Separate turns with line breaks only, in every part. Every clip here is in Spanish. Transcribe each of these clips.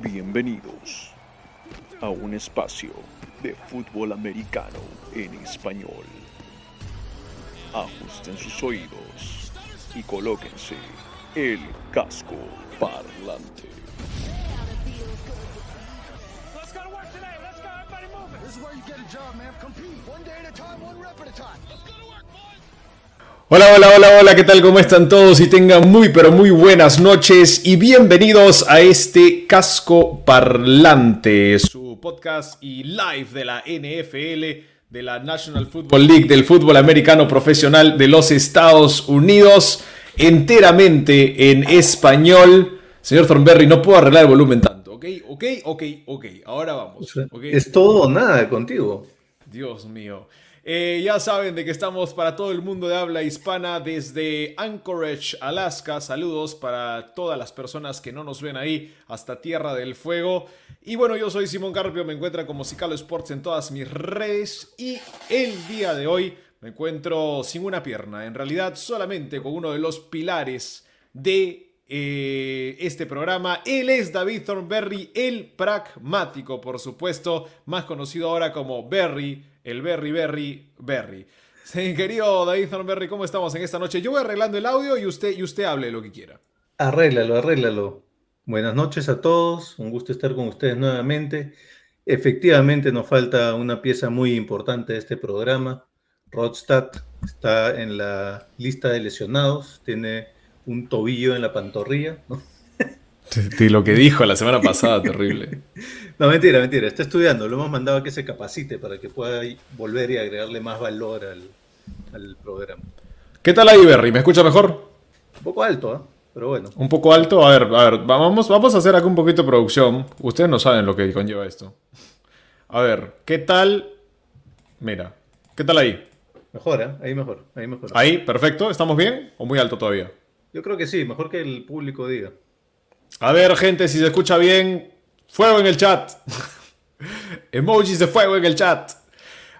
Bienvenidos a un espacio de fútbol americano en español. Ajusten sus oídos y colóquense el casco parlante.
This is where you get a job, man. Compete. One day at a time, one rep at a time. Let's go to work, boys.
Hola, hola, hola, hola, ¿qué tal? ¿Cómo están todos? Y tengan muy, pero muy buenas noches y bienvenidos a este casco parlante, su podcast y live de la NFL, de la National Football League, del fútbol americano profesional de los Estados Unidos, enteramente en español. Señor Thornberry, no puedo arreglar el volumen tanto, ¿ok? Ok, ok, ok, ahora vamos. ¿ok?
Es todo o nada contigo.
Dios mío. Eh, ya saben de que estamos para todo el mundo de habla hispana desde Anchorage, Alaska. Saludos para todas las personas que no nos ven ahí hasta Tierra del Fuego. Y bueno, yo soy Simón Carpio, me encuentran como Cicalo Sports en todas mis redes. Y el día de hoy me encuentro sin una pierna, en realidad solamente con uno de los pilares de eh, este programa. Él es David Thornberry, el pragmático, por supuesto, más conocido ahora como Berry, el Berry Berry Berry. Sí, querido David Thornberry, ¿cómo estamos en esta noche? Yo voy arreglando el audio y usted, y usted hable lo que quiera.
Arréglalo, arréglalo. Buenas noches a todos. Un gusto estar con ustedes nuevamente. Efectivamente, nos falta una pieza muy importante de este programa. Rodstad está en la lista de lesionados. Tiene un tobillo en la pantorrilla. ¿no?
De lo que dijo la semana pasada, terrible.
No, mentira, mentira. Está estudiando. Lo hemos mandado a que se capacite para que pueda volver y agregarle más valor al, al programa.
¿Qué tal ahí, Berry? ¿Me escucha mejor?
Un poco alto, ¿ah? Pero bueno.
Un poco alto. A ver, a ver, vamos, vamos a hacer acá un poquito de producción. Ustedes no saben lo que conlleva esto. A ver, ¿qué tal? Mira, ¿qué tal ahí?
Mejora, ahí mejor, ahí mejor.
Ahí, perfecto. ¿Estamos bien o muy alto todavía?
Yo creo que sí, mejor que el público diga.
A ver, gente, si se escucha bien, fuego en el chat. Emojis de fuego en el chat.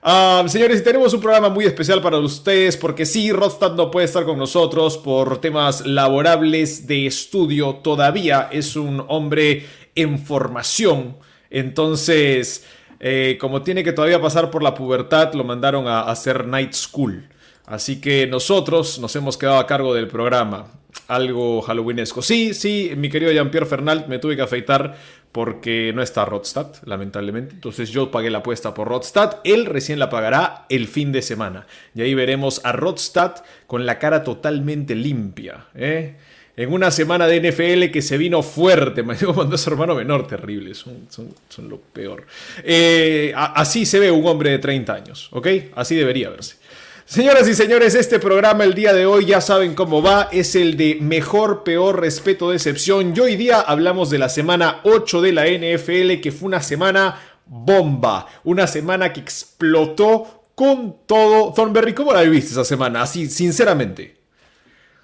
Ah, señores, tenemos un programa muy especial para ustedes porque sí, Rodstad no puede estar con nosotros por temas laborables de estudio. Todavía es un hombre en formación. Entonces, eh, como tiene que todavía pasar por la pubertad, lo mandaron a hacer night school. Así que nosotros nos hemos quedado a cargo del programa. Algo halloweenesco. Sí, sí, mi querido Jean-Pierre Fernald, me tuve que afeitar porque no está Rodstad, lamentablemente. Entonces yo pagué la apuesta por Rodstad. Él recién la pagará el fin de semana. Y ahí veremos a Rodstad con la cara totalmente limpia. ¿eh? En una semana de NFL que se vino fuerte. Me digo cuando es hermano menor, terrible. Son, son, lo peor. Eh, a- así se ve un hombre de 30 años, ¿ok? Así debería verse. Señoras y señores, este programa el día de hoy ya saben cómo va, es el de mejor, peor, respeto, decepción. Y hoy día hablamos de la semana 8 de la NFL, que fue una semana bomba, una semana que explotó con todo. Thornberry, ¿cómo la viviste esa semana? Así, sinceramente.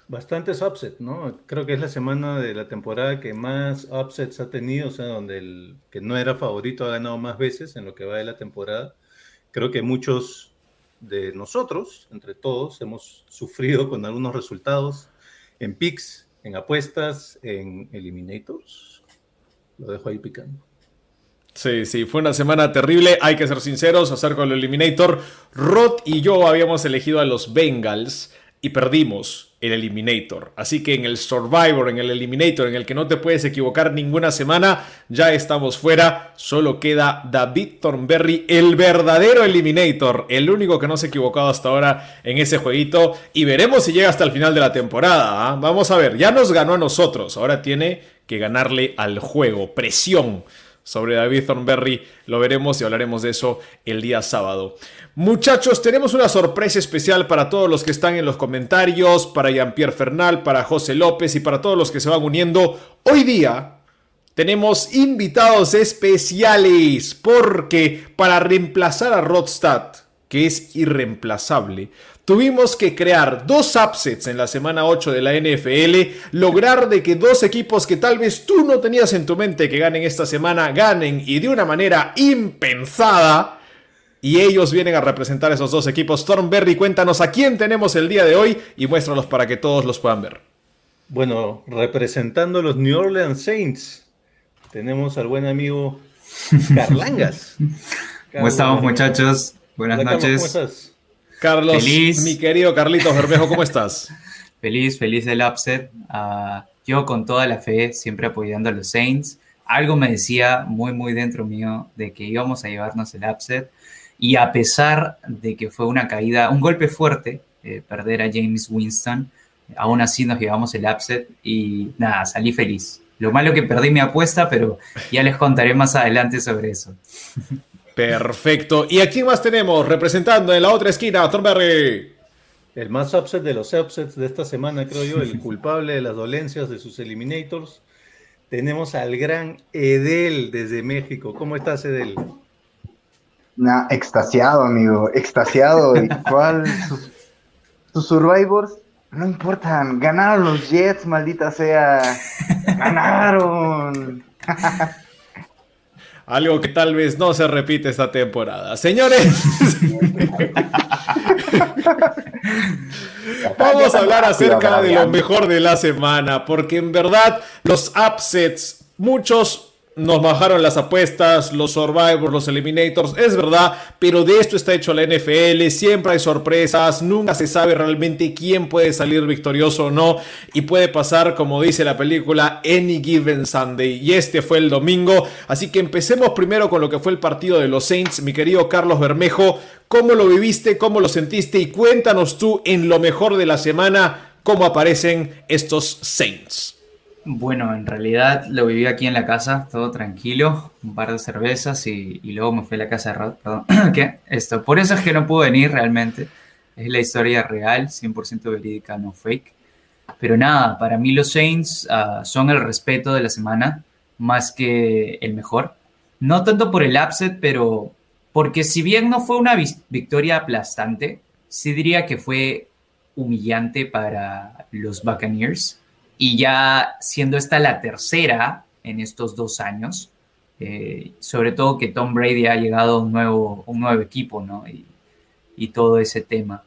Bastantes upsets, ¿no? Creo que es la semana de la temporada que más upsets ha tenido, o sea, donde el que no era favorito ha ganado más veces en lo que va de la temporada. Creo que muchos de nosotros, entre todos, hemos sufrido con algunos resultados en picks, en apuestas, en eliminators. Lo dejo ahí picando.
Sí, sí, fue una semana terrible. Hay que ser sinceros, hacer con el Eliminator. Rod y yo habíamos elegido a los Bengals y perdimos el Eliminator. Así que en el Survivor, en el Eliminator, en el que no te puedes equivocar ninguna semana, ya estamos fuera. Solo queda David Thornberry, el verdadero Eliminator, el único que no se ha equivocado hasta ahora en ese jueguito. Y veremos si llega hasta el final de la temporada. ¿ah? Vamos a ver, ya nos ganó a nosotros, ahora tiene que ganarle al juego. Presión sobre David Thornberry. Lo veremos y hablaremos de eso el día sábado. Muchachos, tenemos una sorpresa especial para todos los que están en los comentarios, para Jean-Pierre Fernal, para José López y para todos los que se van uniendo. Hoy día tenemos invitados especiales porque para reemplazar a Rodstad, que es irreemplazable, tuvimos que crear dos upsets en la semana 8 de la NFL, lograr de que dos equipos que tal vez tú no tenías en tu mente que ganen esta semana, ganen y de una manera impensada. Y ellos vienen a representar esos dos equipos. Thornberry, cuéntanos a quién tenemos el día de hoy y muéstralos para que todos los puedan ver.
Bueno, representando a los New Orleans Saints, tenemos al buen amigo Carlangas.
¿Cómo estamos, muchachos? Buenas noches.
¿Cómo estás?
Carlos,
Feliz.
mi querido Carlitos Bermejo, ¿cómo estás?
Feliz, feliz del upset. Ah, yo con toda la fe, siempre apoyando a los Saints. Algo me decía muy, muy dentro mío de que íbamos a llevarnos el upset. Y a pesar de que fue una caída, un golpe fuerte, eh, perder a James Winston, aún así nos llevamos el upset y nada, salí feliz. Lo malo que perdí mi apuesta, pero ya les contaré más adelante sobre eso.
Perfecto. ¿Y a quién más tenemos? Representando en la otra esquina, Thornberry.
El más upset de los upsets de esta semana, creo yo, el culpable de las dolencias de sus eliminators. Tenemos al gran Edel desde México. ¿Cómo estás, Edel?
Nah, extasiado, amigo, extasiado. ¿Y cuál? Sus, sus survivors no importan. Ganaron los Jets, maldita sea. Ganaron.
Algo que tal vez no se repite esta temporada. Señores, vamos a hablar acerca de lo mejor de la semana, porque en verdad los upsets, muchos nos bajaron las apuestas, los survivors, los eliminators, es verdad, pero de esto está hecho la NFL, siempre hay sorpresas, nunca se sabe realmente quién puede salir victorioso o no, y puede pasar, como dice la película, Any Given Sunday, y este fue el domingo, así que empecemos primero con lo que fue el partido de los Saints, mi querido Carlos Bermejo, ¿cómo lo viviste, cómo lo sentiste? Y cuéntanos tú en lo mejor de la semana, cómo aparecen estos Saints.
Bueno, en realidad lo viví aquí en la casa, todo tranquilo, un par de cervezas y, y luego me fui a la casa de Rod, perdón, ¿qué? Esto, por eso es que no pude venir realmente, es la historia real, 100% verídica, no fake. Pero nada, para mí los Saints ah, son el respeto de la semana, más que el mejor. No tanto por el upset, pero porque si bien no fue una victoria aplastante, sí diría que fue humillante para los Buccaneers. Y ya siendo esta la tercera en estos dos años, eh, sobre todo que Tom Brady ha llegado a un nuevo, un nuevo equipo, ¿no? Y, y todo ese tema.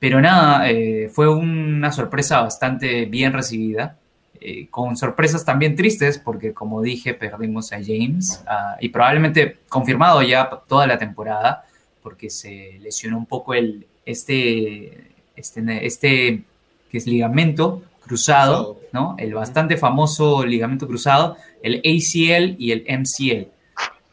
Pero nada, eh, fue una sorpresa bastante bien recibida, eh, con sorpresas también tristes, porque como dije, perdimos a James ah, y probablemente confirmado ya toda la temporada, porque se lesionó un poco el, este, este, este que es ligamento cruzado. ¿no? El bastante famoso ligamento cruzado, el ACL y el MCL.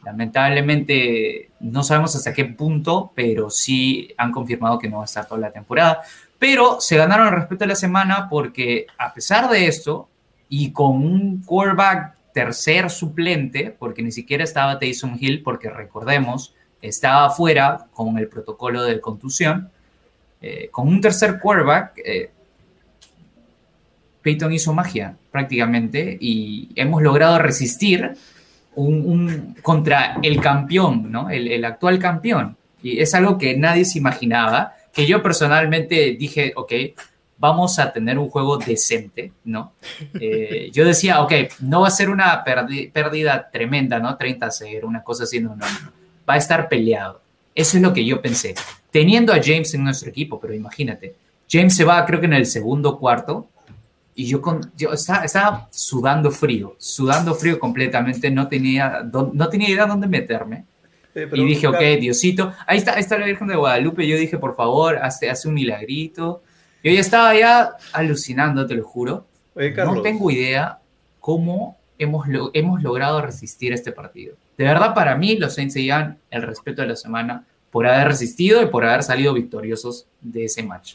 Lamentablemente no sabemos hasta qué punto, pero sí han confirmado que no va a estar toda la temporada. Pero se ganaron el respeto de la semana porque a pesar de esto y con un quarterback tercer suplente, porque ni siquiera estaba Taysom Hill, porque recordemos, estaba afuera con el protocolo de contusión, eh, con un tercer quarterback, eh, Peyton hizo magia prácticamente y hemos logrado resistir un, un- contra el campeón, ¿no? El, el actual campeón. Y es algo que nadie se imaginaba, que yo personalmente dije, ok, vamos a tener un juego decente, ¿no? Eh, yo decía, ok, no va a ser una pérdida tremenda, ¿no? 30-0, una cosa así, no, no, no. Va a estar peleado. Eso es lo que yo pensé. Teniendo a James en nuestro equipo, pero imagínate, James se va creo que en el segundo cuarto y yo, con, yo estaba, estaba sudando frío, sudando frío completamente, no tenía, no tenía idea dónde meterme. Y dije, ok, Diosito, ahí está, ahí está la Virgen de Guadalupe. Yo dije, por favor, hace, hace un milagrito. Yo ya estaba ya alucinando, te lo juro.
oye,
No tengo idea cómo hemos, lo- hemos logrado resistir este partido. De verdad, para mí, los Saints se llevan el respeto de la semana por haber resistido y por haber salido victoriosos de ese match.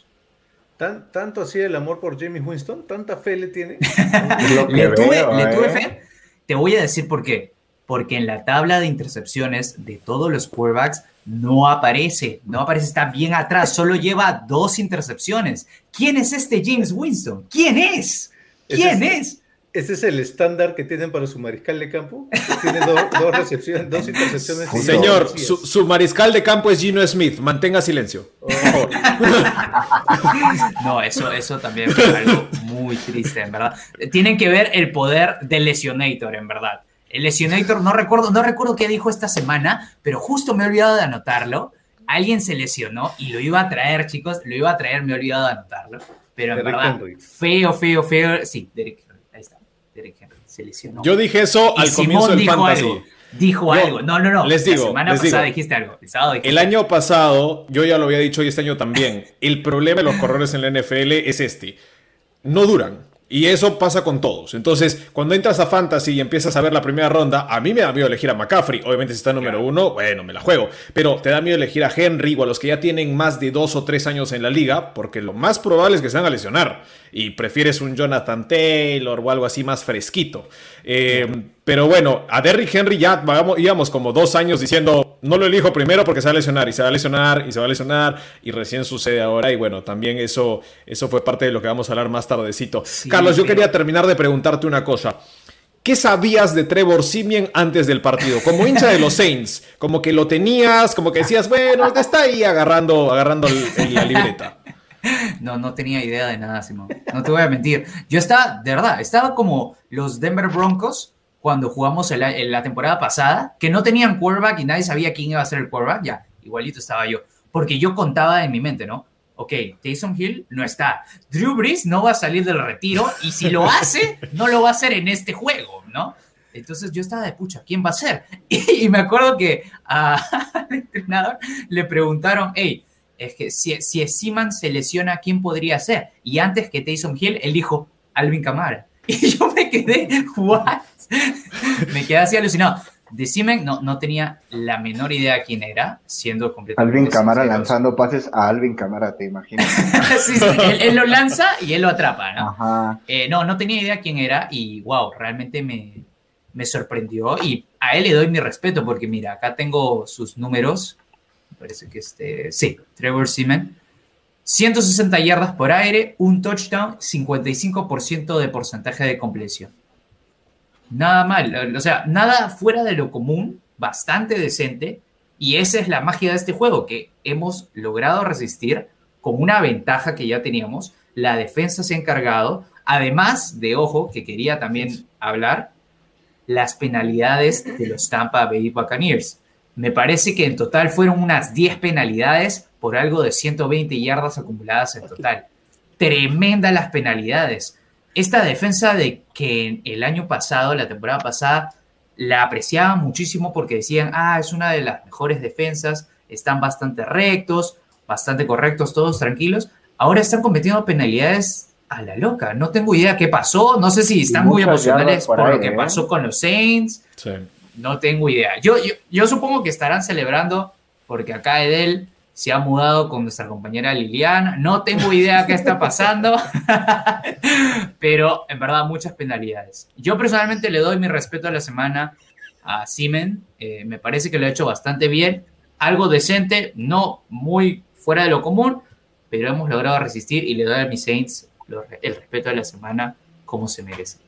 ¿Tan- ¿tanto así el amor por James Winston? ¿Tanta fe le tiene?
Le tuve,
veo,
le tuve
¿eh?
fe. Te voy a decir por qué. Porque en la tabla de intercepciones de todos los quarterbacks no aparece. No aparece, está bien atrás. Solo lleva dos intercepciones. ¿Quién es este James Winston? ¿Quién es? ¿Quién es?
¿Ese es el estándar que tienen para su mariscal de campo? Tiene do- dos recepciones, dos intercepciones. dos
Señor, su, su mariscal de campo es Gino Smith. Mantenga silencio.
Oh,
No, eso, eso también fue algo muy triste, en verdad. Tienen que ver el poder del Lesionator, en verdad. El Lesionator, no recuerdo, no recuerdo qué dijo esta semana, pero justo me he olvidado de anotarlo. Alguien se lesionó y lo iba a traer, chicos, lo iba a traer, me he olvidado de anotarlo. Pero en verdad,
Henry.
feo, feo, feo. Sí, Derek Henry, ahí está, Derek Henry. Se lesionó.
Yo dije eso
Y
al
Simón
comienzo del fantasy.
algo. Dijo
Yo
algo. No, no, no.
les digo,
La semana
les
pasada
digo.
dijiste algo. El sábado dijiste
El año pasado, yo ya lo había dicho y este año también, el problema de los corredores en la NFL es este. No duran. Y eso pasa con todos. Entonces, cuando entras a Fantasy y empiezas a ver la primera ronda, a mí me da miedo elegir a McCaffrey. Obviamente, si está número uno, bueno, me la juego. Pero te da miedo elegir a Henry o a los que ya tienen más de dos o tres años en la liga, porque lo más probable es que se van a lesionar. Y prefieres un Jonathan Taylor o algo así más fresquito. Eh, pero bueno, a Derrick Henry ya vamos, íbamos como dos años diciendo, no lo elijo primero porque se va a lesionar y se va a lesionar y se va a lesionar y recién sucede ahora y bueno, también eso, eso fue parte de lo que vamos a hablar más tardecito.
Sí,
Carlos, yo quería terminar de preguntarte una cosa. ¿Qué sabías de Trevor Simeon antes del partido? Como hincha de los Saints, como que lo tenías, como que decías, bueno, está ahí agarrando, agarrando la libreta.
No, no tenía idea de nada, Simón. No te voy a mentir. Yo estaba, de verdad, estaba como los Denver Broncos cuando jugamos el- en la temporada pasada, que no tenían quarterback y nadie sabía quién iba a ser el quarterback. Ya, igualito estaba yo. Porque yo contaba en mi mente, ¿no? Ok, Taysom Hill no está. Drew Brees no va a salir del retiro y si lo hace, no lo va a hacer en este juego, ¿no? Entonces yo estaba de pucha, ¿quién va a ser? Y, me acuerdo que al entrenador le preguntaron, hey, es que si, si Seaman se lesiona, ¿quién podría ser? Y antes que Taysom Hill, él dijo Alvin Kamara. Y yo me quedé, ¿what? me quedé así alucinado. De Seaman no, no tenía la menor idea quién era, siendo completamente
Alvin Camara
sinceros.
lanzando pases a Alvin Camara, te imaginas.
Sí, sí, él, él lo lanza y él lo atrapa, ¿no?
Ajá.
Eh, no, no tenía idea quién era y wow, realmente me, me sorprendió y a él le doy mi respeto porque mira, acá tengo sus números, me parece que este, sí, Trevor Seaman, 160 yardas por aire, un touchdown, 55% de porcentaje de compleción. Nada mal, o sea, nada fuera de lo común, bastante decente y esa es la magia de este juego, que hemos logrado resistir con una ventaja que ya teníamos, la defensa se ha encargado, además de, ojo, que quería también hablar, las penalidades de los Tampa Bay Buccaneers. Me parece que en total fueron unas 10 penalidades por algo de 120 yardas acumuladas en total. Tremendas las penalidades. Esta defensa de que el año pasado, la temporada pasada, la apreciaban muchísimo porque decían, ah, es una de las mejores defensas, están bastante rectos, bastante correctos, todos tranquilos. Ahora están cometiendo penalidades a la loca. No tengo idea qué pasó, no sé si están muy emocionales
por
lo que
¿eh?
pasó con los Saints.
Sí.
No tengo idea. Yo, yo, yo supongo que estarán celebrando porque acá Edel se ha mudado con nuestra compañera Liliana. No tengo idea qué está pasando, pero en verdad muchas penalidades. Yo personalmente le doy mi respeto a la semana a Simen. Eh, me parece que lo ha hecho bastante bien. Algo decente, no muy fuera de lo común, pero hemos logrado resistir y le doy a mis Saints el respeto de la semana como se merece.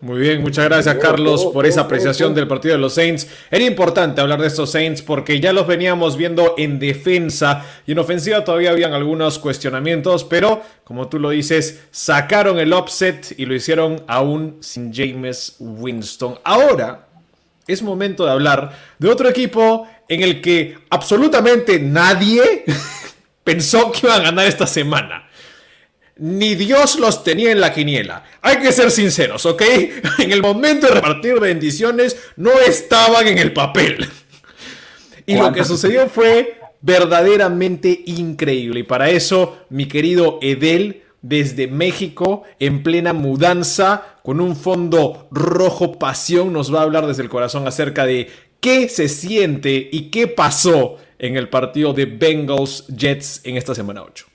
Muy bien, muchas gracias Carlos por esa apreciación del partido de los Saints. Era importante hablar de estos Saints porque ya los veníamos viendo en defensa y en ofensiva todavía habían algunos cuestionamientos, pero como tú lo dices, sacaron el upset y lo hicieron aún sin James Winston. Ahora es momento de hablar de otro equipo en el que absolutamente nadie pensó que iban a ganar esta semana. Ni Dios los tenía en la quiniela. Hay que ser sinceros, ¿ok? En el momento de repartir bendiciones no estaban en el papel. Y lo que sucedió fue verdaderamente increíble. Y para eso, mi querido Edel, desde México, en plena mudanza, con un fondo rojo pasión, nos va a hablar desde el corazón acerca de qué se siente y qué pasó en el partido de Bengals Jets en esta semana 8.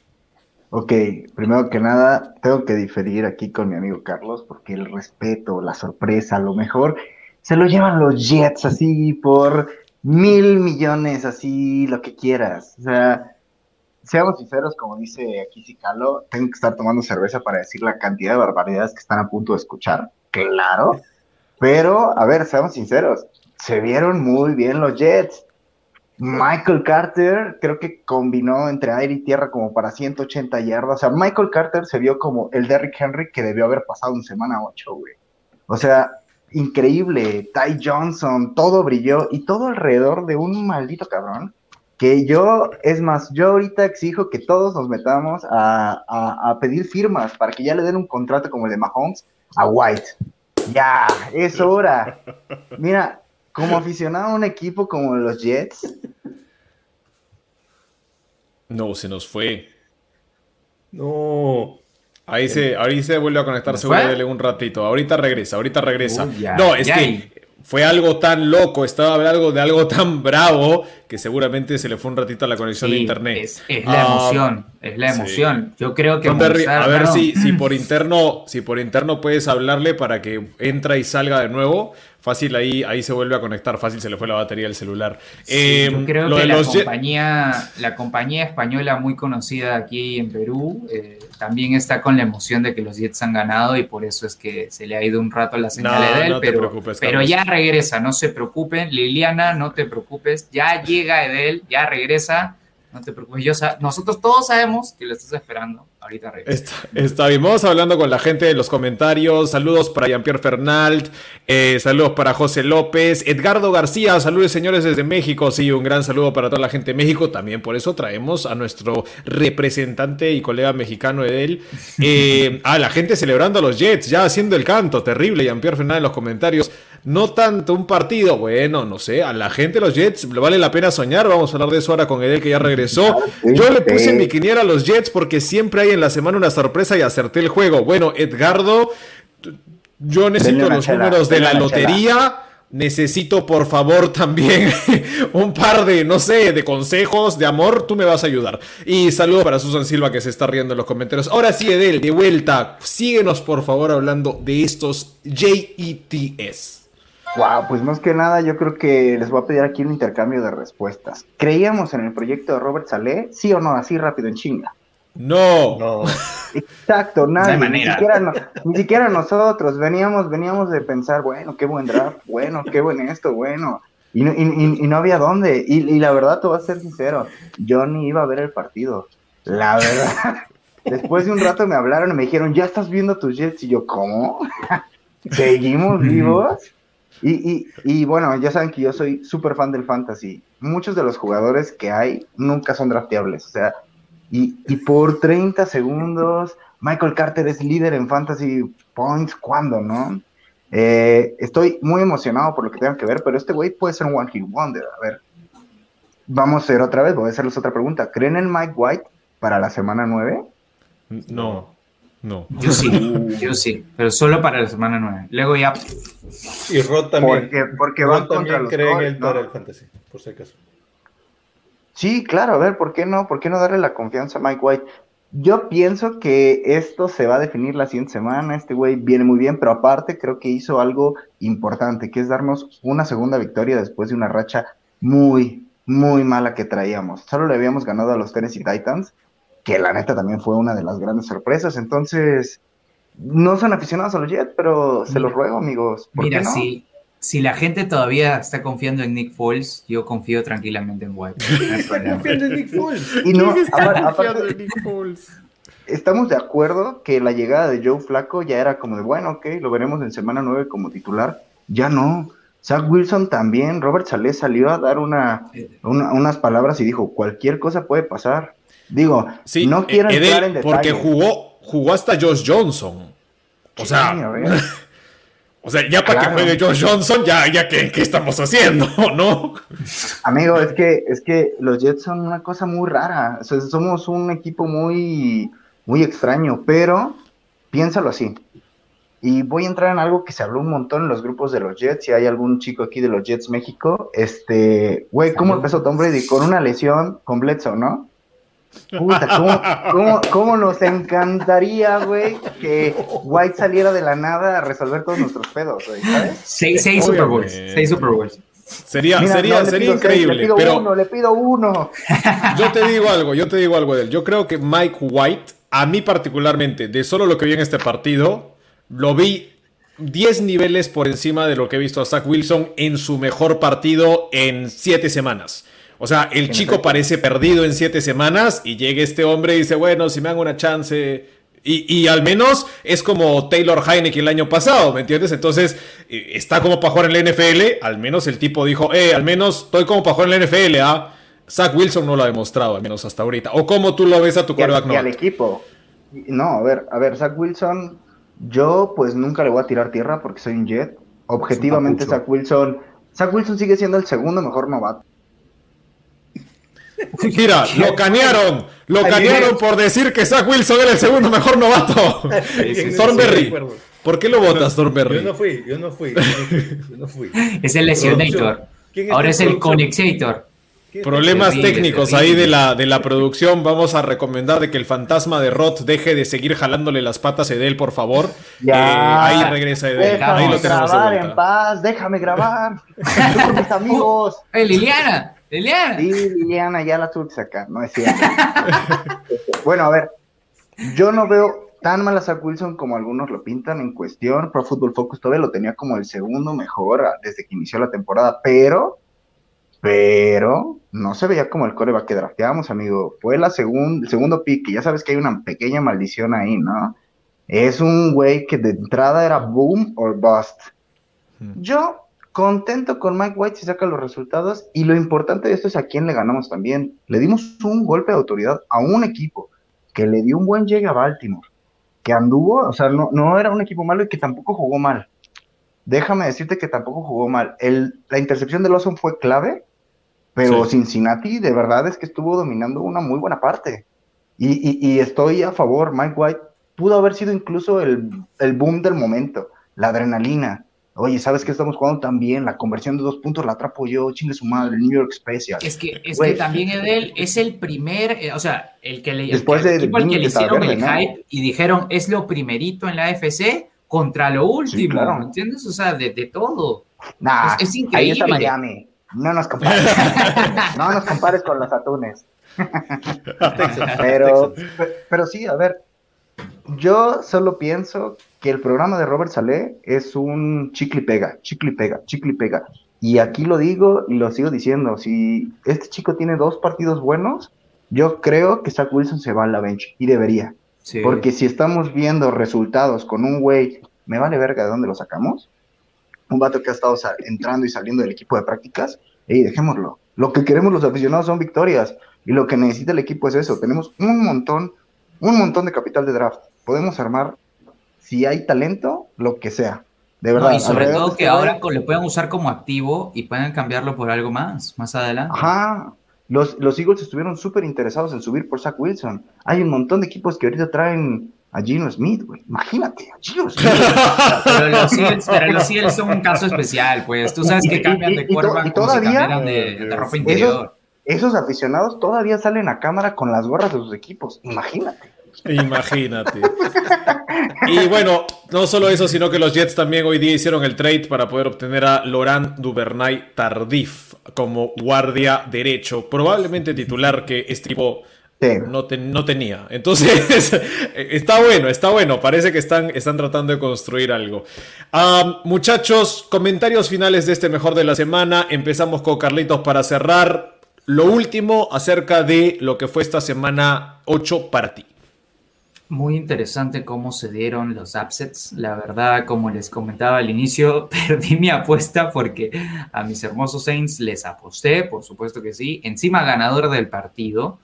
Ok, primero que nada, tengo que diferir aquí con mi amigo Carlos, porque el respeto, la sorpresa, lo mejor, se lo llevan los Jets así por mil millones, así lo que quieras. O sea, seamos sinceros, como dice aquí Cicalo, tengo que estar tomando cerveza para decir la cantidad de barbaridades que están a punto de escuchar. Claro, pero a ver, seamos sinceros, se vieron muy bien los Jets. Michael Carter creo que combinó entre aire y tierra como para 180 yardas. O sea, Michael Carter se vio como el Derrick Henry que debió haber pasado en semana 8, güey. O sea, increíble. Ty Johnson, todo brilló y todo alrededor de un maldito cabrón. Que yo, es más, yo ahorita exijo que todos nos metamos a, a- a pedir firmas para que ya le den un contrato como el de Mahomes a White. Ya, es hora. Mira, como aficionado a un equipo como los Jets,
No, se nos fue.
No.
Ahí se, ahí se vuelve a conectar
¿No
seguro dele un ratito. Ahorita regresa, ahorita regresa.
Uy, ya,
no, es
ya.
que fue algo tan loco, estaba algo de algo tan bravo que seguramente se le fue un ratito a la conexión de internet.
Es, es la
Ah,
emoción, es la
sí.
emoción. Yo creo que
a ver
no.
si, si por interno, si por interno puedes hablarle para que entra y salga de nuevo. Fácil ahí, ahí se vuelve a conectar. Fácil se le fue la batería del celular. Eh,
Yo creo
lo
que
de
la
los
compañía, la compañía española muy conocida aquí en Perú eh, también está con la emoción de que los Jets han ganado y por eso es que se le ha ido un rato la señal
No,
de él,
no
pero, pero ya regresa, no se preocupen. Liliana, no te preocupes, ya llega Edel, ya regresa, no te preocupes. Yo nosotros todos sabemos que lo estás esperando, ahorita regresa.
Está, está bien, vamos hablando con la gente de los comentarios. Saludos para Jean-Pierre Fernald, eh, saludos para José López, Edgardo García, saludos señores desde México. Sí, un gran saludo para toda la gente de México. También por eso traemos a nuestro representante y colega mexicano Edel. Eh, a la gente celebrando a los Jets, ya haciendo el canto. Terrible, Jean-Pierre Fernald en los comentarios. No tanto un partido, bueno, no sé, a la gente los Jets le vale la pena soñar. Vamos a hablar de eso ahora con Edel que ya regresó. Yo le puse en mi quiniela a los Jets porque siempre hay en la semana una sorpresa y acerté el juego. Bueno, Edgardo, yo necesito los
chela,
números de la
chela.
lotería. Necesito, por favor, también un par de, no sé, de consejos, de amor. Tú me vas a ayudar. Y saludo para Susan Silva que se está riendo en los comentarios. Ahora sí, Edel, de vuelta. Síguenos, por favor, hablando de estos JETS.
Wow, pues más que nada yo creo que les voy a pedir aquí un intercambio de respuestas. ¿Creíamos en el proyecto de Robert Saleh? ¿Sí o no? Así rápido en chinga.
No.
No.
Exacto, nadie,
hay
ni
manera.
siquiera, no- ni siquiera nosotros veníamos, veníamos de pensar, bueno, qué buen draft, bueno, qué buen esto, bueno, y no, y- y- y no había dónde, y, y la verdad te voy a ser sincero, yo ni iba a ver el partido, la verdad. Después de un rato me hablaron y me dijeron, ya estás viendo tus Jets, y yo, ¿cómo? ¿Seguimos vivos? Y, y, y bueno, ya saben que yo soy súper fan del fantasy. Muchos de los jugadores que hay nunca son drafteables. O sea, y, y por 30 segundos, Michael Carter es líder en fantasy points. ¿Cuándo, no? Eh, estoy muy emocionado por lo que tengan que ver, pero este güey puede ser un One Hit Wonder. A ver, vamos a hacer otra vez, voy a hacerles otra pregunta. ¿Creen en Mike White para la semana 9?
No. No.
Yo sí, yo sí, pero solo para la semana 9. Luego ya
Y Rod también.
Porque, porque
Rod
van contra
también
los
cree en él
¿no?
el fantasy, por si acaso.
Sí, claro, a ver, ¿por qué no? ¿Por qué no darle la confianza a Mike White? Yo pienso que esto se va a definir la siguiente semana, este güey viene muy bien, pero aparte creo que hizo algo importante, que es darnos una segunda victoria después de una racha muy, muy mala que traíamos. Solo le habíamos ganado a los Tennessee Titans, que la neta también fue una de las grandes sorpresas, entonces no son aficionados a los Jets, pero se los ruego, amigos. ¿Por
Mira,
qué no?
si, si la gente todavía está confiando en Nick Foles, yo confío tranquilamente en White. No hay problema.
Confiando en Nick Foles.
Y no,
¿Quién está
apar-
confiando
aparte-
en Nick Foles?
estamos de acuerdo que la llegada de Joe Flaco ya era como de, bueno, ok, lo veremos en semana 9 como titular. Ya no. Zach Wilson también, Robert Saleh salió a dar una, una- unas palabras y dijo, cualquier cosa puede pasar. Digo,
Sí,
no quiero
Edel,
entrar en detalles.
porque jugó, jugó hasta Josh Johnson. O sea, o sea, ya para
Claro.
que juegue Josh Johnson, ya, ya ¿qué, qué estamos haciendo? ¿No?
Amigo, es que, es que los Jets son una cosa muy rara. O sea, somos un equipo muy, muy extraño, pero piénsalo así. Y voy a entrar en algo que se habló un montón en los grupos de los Jets. Si hay algún chico aquí de los Jets México, este, güey, ¿cómo empezó Tom Brady? Con una lesión con Bledsoe, ¿no? Puta, ¿cómo, cómo, cómo nos encantaría, güey, que White saliera de la nada a resolver todos nuestros pedos, güey, ¿sabes?
Seis, seis Super Bowls. Seis Super Bowls.
Sería,
Mira,
sería,
no,
sería
seis,
increíble.
le pido
pero
uno, le pido uno.
yo te digo algo, yo te digo algo de él. Yo creo que Mike White, a mí particularmente, de solo lo que vi en este partido, lo vi 10 niveles por encima de lo que he visto a Zach Wilson en su mejor partido en 7 semanas. O sea, el chico parece perdido en 7 semanas y llega este hombre y dice, bueno, si me dan una chance... Y, y al menos es como Taylor Heineke el año pasado, ¿me entiendes? Entonces, eh, está como para jugar en la NFL. Al menos el tipo dijo, eh, al menos estoy como para jugar en la NFL, ¿ah? Zach Wilson no lo ha demostrado, al menos hasta ahorita. ¿O cómo tú lo ves a tu quarterback
y al equipo. No, a ver, a ver, Zach Wilson, Yo pues nunca le voy a tirar tierra porque soy un Jet. Objetivamente. Zach Wilson, Zach Wilson sigue siendo el segundo mejor novato.
Mira, lo canearon. Lo canearon por decir que Zach Wilson era el segundo mejor novato. Thornberry. ¿Por qué lo votas,
Yo
Thornberry?
no fui, yo no fui, yo no fui. Yo no fui.
Es el lesionator.
¿Quién
Ahora es el
está-
Problemas técnicos ahí de la, de la producción. Vamos a recomendar de que el fantasma de Roth deje de seguir jalándole las patas a Edel, por favor.
Ya.
Eh, ahí regresa Edel.
Déjame
Ahí lo tenemos de
grabar en paz, déjame grabar. Con mis amigos.
¡Eh, Liliana! ¡Liliana!
Sí, Liliana, ya la tuve que sacar, no es cierto. bueno, a ver, yo no veo tan mal a Zach Wilson como algunos lo pintan en cuestión. Pro Football Focus todavía lo tenía como el segundo mejor desde que inició la temporada, pero, pero, no se veía como el coreback que drafteábamos, amigo. Fue la segun- el segundo pick, y ya sabes que hay una pequeña maldición ahí, ¿no? Es un güey que de entrada era boom or bust. Yo contento con Mike White si saca los resultados y lo importante de esto es a quién le ganamos también. Le dimos un golpe de autoridad a un equipo que le dio un buen llegue a Baltimore, que anduvo, o sea, no, no era un equipo malo y que tampoco jugó mal. Déjame decirte que tampoco jugó mal. El, la intercepción de Lawson fue clave, pero
Sí.
Cincinnati de verdad es que estuvo dominando una muy buena parte. Y, y- y estoy a favor, Mike White pudo haber sido incluso el, el boom del momento, la adrenalina. Oye, ¿sabes qué estamos jugando tan bien? La conversión de dos puntos la atrapo yo, chingue su madre, el New York Special.
Es que, es que también Edel es el primer, eh, o sea, el que le, el
Después
que-
de-
el equipo al que le hicieron
Verde,
el
¿no?
hype y dijeron es lo primerito en la AFC contra lo último,
claro.
¿me entiendes? O sea, de, de todo.
Nah,
es- es
ahí está
increíble.
Miami. No nos compares. no nos compares con los atunes. pero, pe- pero sí, a ver. Yo solo pienso que el programa de Robert Saleh es un chicle pega, chicle pega, chicle pega. Y aquí lo digo y lo sigo diciendo. Si este chico tiene dos partidos buenos, yo creo que Zach Wilson se va a la bench y debería.
Sí.
Porque si estamos viendo resultados con un güey, me vale verga de dónde lo sacamos, un vato que ha estado entrando y saliendo del equipo de prácticas, y dejémoslo. Lo que queremos los aficionados son victorias, y lo que necesita el equipo es eso. Tenemos un montón, un montón de capital de draft. Podemos armar, si hay talento, lo que sea. De
No,
verdad.
y sobre todo que ahora co- lo puedan usar como activo y puedan cambiarlo por algo más, más adelante.
Ajá. Los, los Eagles estuvieron súper interesados en subir por Zach Wilson. Hay un montón de equipos que ahorita traen a Gino Smith, güey. Imagínate, a Gino Smith.
Pero los Eagles, pero los Eagles son un caso especial, pues. Tú sabes que cambian de quarterback
y todavía-
de, de ropa interior.
Esos aficionados todavía salen a cámara con las gorras de sus equipos. Imagínate.
Imagínate. Y bueno, no solo eso, sino que los Jets también hoy día hicieron el trade para poder obtener a Laurent Duvernay Tardif como guardia derecho, probablemente titular que este tipo
Sí.
no, te- no tenía. Entonces, está bueno, está bueno. Parece que están, están tratando de construir algo. Muchachos, comentarios finales de este mejor de la semana. Empezamos con Carlitos para cerrar. Lo último acerca de lo que fue esta semana 8 para ti.
Muy interesante cómo se dieron los upsets. La verdad, como les comentaba al inicio, perdí mi apuesta porque a mis hermosos Saints les aposté, por supuesto que sí. Encima ganador del partido.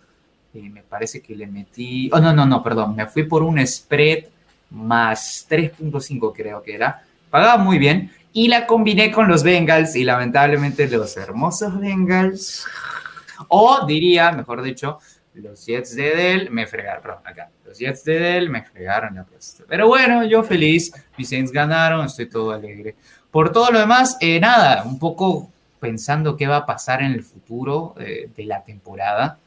Eh, me parece que le metí... Oh, no, no, no, perdón. Me fui por un spread más 3.5 creo que era. Pagaba muy bien. Y la combiné con los Bengals y lamentablemente los hermosos Bengals. O diría, mejor dicho, los Jets de Dell me fregaron, acá. Los Jets de Dell me fregaron la apuesta. Pero bueno, yo feliz. Mis Saints ganaron, estoy todo alegre. Por todo lo demás, eh, nada, un poco pensando qué va a pasar en el futuro eh, de la temporada.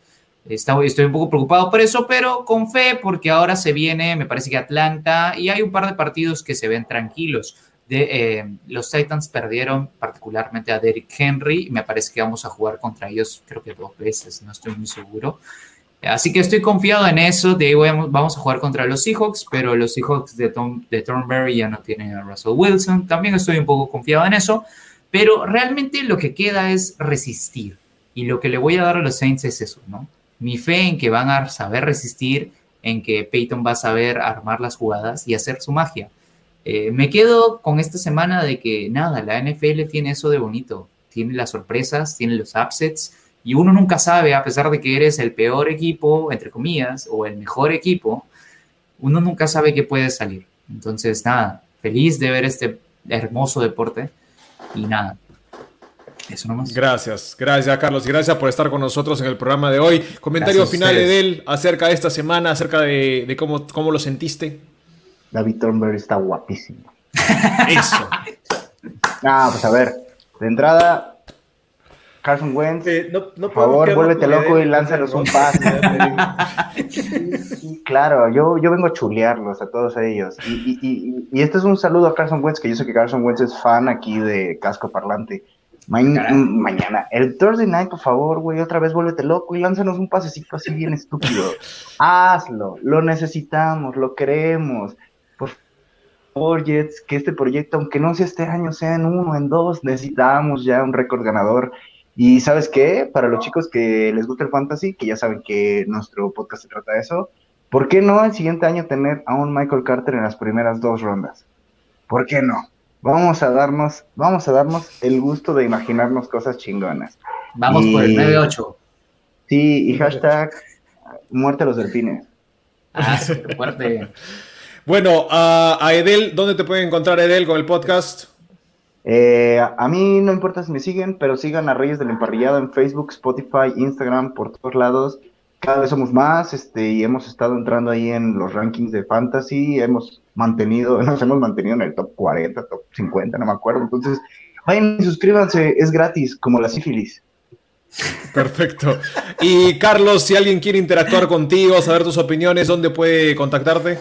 Estoy un poco preocupado por eso, pero con fe, porque ahora se viene, me parece que Atlanta, y hay un par de partidos que se ven tranquilos. De, eh, los Titans perdieron particularmente a Derrick Henry, y me parece que vamos a jugar contra ellos, creo que dos veces, no estoy muy seguro. Así que estoy confiado en eso, de ahí vamos a jugar contra los Seahawks, pero los Seahawks de, Tom, de Thornberry ya no tienen a Russell Wilson, también estoy un poco confiado en eso, pero realmente lo que queda es resistir, y lo que le voy a dar a los Saints es eso, ¿no? Mi fe en que van a saber resistir, en que Peyton va a saber armar las jugadas y hacer su magia. Eh, me quedo con esta semana de que nada, la NFL tiene eso de bonito, tiene las sorpresas, tiene los upsets y uno nunca sabe, a pesar de que eres el peor equipo, entre comillas, o el mejor equipo, uno nunca sabe qué puede salir. Entonces, nada, feliz de ver este hermoso deporte y nada. Eso nomás.
Gracias, gracias Carlos y gracias por estar con nosotros en el programa de hoy. Comentario final de él acerca de esta semana, acerca de, de cómo, cómo lo sentiste.
David Thornberry está guapísimo.
Eso.
Ah, pues a ver, de entrada, Carson Wentz,
Eh, no, no
por favor, vuélvete loco y lánzanos un pase. Sí, claro, yo, yo vengo a chulearlos a todos ellos. Y, y, y, y este es un saludo a Carson Wentz, que yo sé que Carson Wentz es fan aquí de Casco Parlante. Ma-
Caray.
mañana, el Thursday night, por favor, güey, otra vez vuélvete loco y lánzanos un pasecito así bien estúpido. Hazlo, lo necesitamos, lo queremos. Por favor, Jets, que este proyecto, aunque no sea este año, sea en uno, en dos, necesitamos ya un récord ganador. Y sabes qué, para los chicos que les gusta el fantasy, que ya saben que nuestro podcast se trata de eso, ¿por qué no el siguiente año tener a un Michael Carter en las primeras dos rondas? ¿Por qué no? Vamos a darnos, vamos a darnos el gusto de imaginarnos cosas chingonas.
Vamos por el
Y-
9-8.
Sí, y hashtag muerte a los delfines.
Ah, fuerte.
Bueno, a, a Edel, ¿dónde te pueden encontrar Edel con el podcast?
Eh, a mí no importa si me siguen, pero sigan a Reyes del Emparrillado en Facebook, Spotify, Instagram, por todos lados. Cada vez somos más, este, y hemos estado entrando ahí en los rankings de fantasy, hemos mantenido, nos hemos mantenido en el top 40, top 50, no me acuerdo. Entonces, vayan y suscríbanse, es gratis, como la sífilis.
Perfecto. Y Carlos, si alguien quiere interactuar contigo, saber tus opiniones, ¿dónde puede contactarte?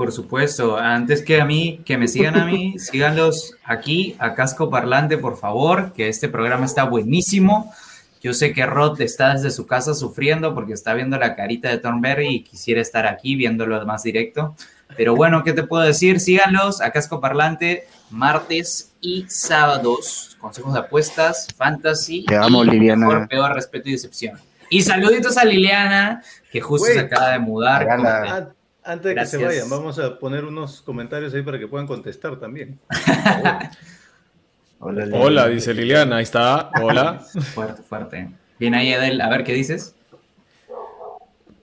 Por supuesto, antes que a mí, que me sigan a mí, síganlos aquí a Casco Parlante, por favor, que este programa está buenísimo. Yo sé que Rod está desde su casa sufriendo porque está viendo la carita de Thornberry y quisiera estar aquí viéndolo más directo. Pero bueno, ¿qué te puedo decir? Síganlos a Casco Parlante martes y sábados. Consejos de apuestas, fantasy.
Te amo,
y
Liliana.
Mejor, peor, respeto y decepción. Y saluditos a Liliana, que justo se acaba de mudar.
Liliana.
Antes de que se vayan, vamos a poner unos comentarios ahí para que puedan contestar también.
Hola, Lili.
Hola, dice Liliana, ahí está. Hola.
Fuerte, fuerte. Bien ahí, Adel. A ver, ¿qué dices?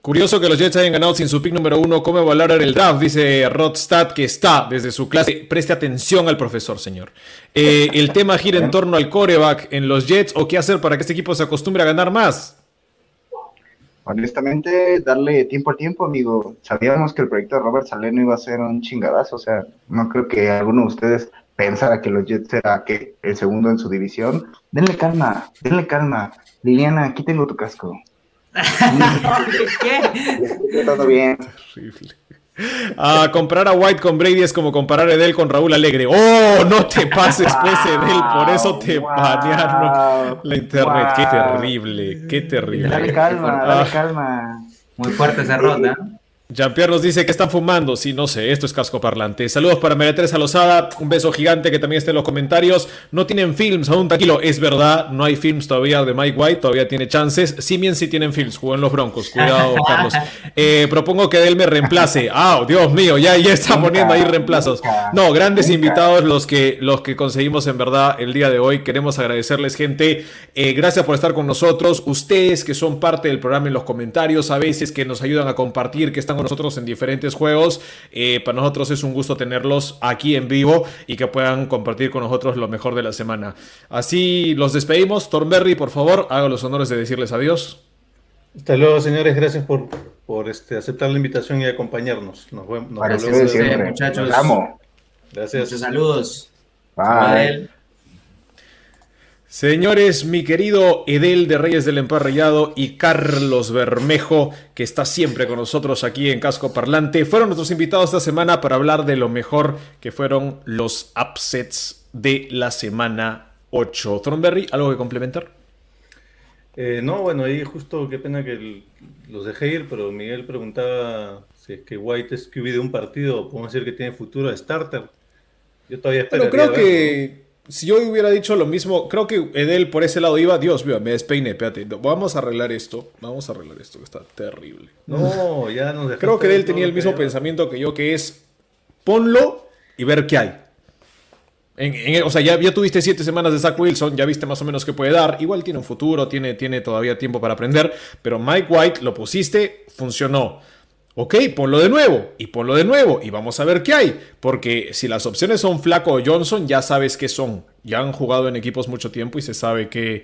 Curioso que los Jets hayan ganado sin su pick número uno. ¿Cómo valorar el draft? Dice Rodstad, que está desde su clase. Preste atención al profesor, señor. Eh, el tema gira en torno al coreback en los Jets o qué hacer para que este equipo se acostumbre a ganar más.
Honestamente, darle tiempo al tiempo, amigo. Sabíamos que el proyecto de Robert Saleno iba a ser un chingadazo. O sea, no creo que alguno de ustedes pensara que los Jets era que el segundo en su división. Denle calma, denle calma. Liliana, aquí tengo tu casco.
¿Qué?
Todo bien.
Terrible. Ah, comparar a White con Brady es como comparar a Edel con Raúl Alegre. ¡Oh! No te pases, pues, Edel. Por eso te
Wow,
banearon la internet. Qué terrible, qué terrible.
Dale calma,
Ah.
dale calma.
Muy fuerte esa ronda.
Jean-Pierre nos dice que están fumando. Sí, no sé, esto es casco parlante. Saludos para María Teresa Lozada. Un beso gigante que también está en los comentarios. No tienen films aún, tranquilo. Es verdad, no hay films todavía de Mike White. Todavía tiene chances. Simien sí tienen films. Jugó en los Broncos. Cuidado, Carlos. Eh, propongo que él me reemplace. Ah, Dios mío, ya, ya está poniendo ahí reemplazos. No, grandes invitados los que, los que conseguimos en verdad el día de hoy. Queremos agradecerles, gente. Eh, gracias por estar con nosotros. Ustedes que son parte del programa en los comentarios, a veces que nos ayudan a compartir, que están con nosotros en diferentes juegos. Eh, para nosotros es un gusto tenerlos aquí en vivo y que puedan compartir con nosotros lo mejor de la semana. Así los despedimos. Thornberry, por favor, haga los honores de decirles adiós.
Hasta luego, señores. Gracias por, por este, acertar la invitación y acompañarnos. Nos vemos. nos
siempre.
muchachos.
Los amo.
Gracias.
Muchos saludos.
Bye.
Señores, mi querido Edel de Reyes del Emparrillado y Carlos Bermejo, que está siempre con nosotros aquí en Casco Parlante, fueron nuestros invitados esta semana para hablar de lo mejor que fueron los upsets de la semana 8. Thornberry, ¿algo que complementar?
Eh, no, bueno, ahí justo qué pena que el- los dejé ir, pero Miguel preguntaba si es que White es QB de un partido, podemos decir que tiene futuro de starter. Yo todavía espero.
Pero creo que si yo hubiera dicho lo mismo, creo que Edel por ese lado iba, Dios mío, me despeiné, espérate, vamos a arreglar esto, vamos a arreglar esto que está terrible.
No, ya nos
Creo que él
todo
tenía el mismo pensamiento que yo, que es ponlo y ver qué hay. En- en- o sea, ya, ya tuviste siete semanas de Zach Wilson, ya viste más o menos qué puede dar. Igual tiene un futuro, tiene, tiene todavía tiempo para aprender. Pero Mike White lo pusiste, funcionó. Ok, ponlo de nuevo y ponlo de nuevo y vamos a ver qué hay. Porque si las opciones son Flaco o Johnson, ya sabes qué son. Ya han jugado en equipos mucho tiempo y se sabe qué,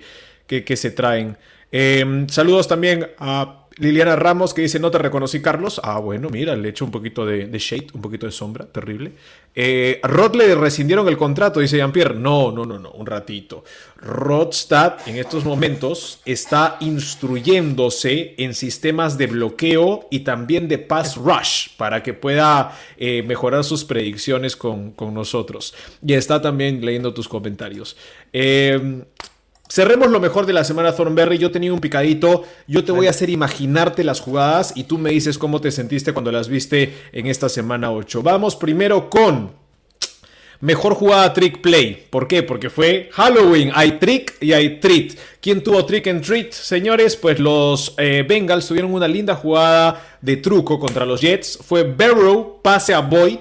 se traen. Em, saludos también a Liliana Ramos que dice, no te reconocí Carlos. Ah, bueno, mira, le echo un poquito de, shade, un poquito de sombra, terrible. Eh, le rescindieron el contrato, dice Jean-Pierre. No, no, no, no, un ratito. Rodstad en estos momentos está instruyéndose en sistemas de bloqueo y también de pass rush para que pueda eh, mejorar sus predicciones con, con, nosotros. Y está también leyendo tus comentarios. Eh, Cerremos lo mejor de la semana Thornberry. Yo tenía un picadito. Yo te voy a hacer imaginarte las jugadas y tú me dices cómo te sentiste cuando las viste en esta semana 8. Vamos primero con mejor jugada trick play. ¿Por qué? Porque fue Halloween. Hay trick y hay treat. ¿Quién tuvo trick and treat, señores? Pues los eh, Bengals tuvieron una linda jugada de truco contra los Jets. Fue Barrow, pase a Boyd.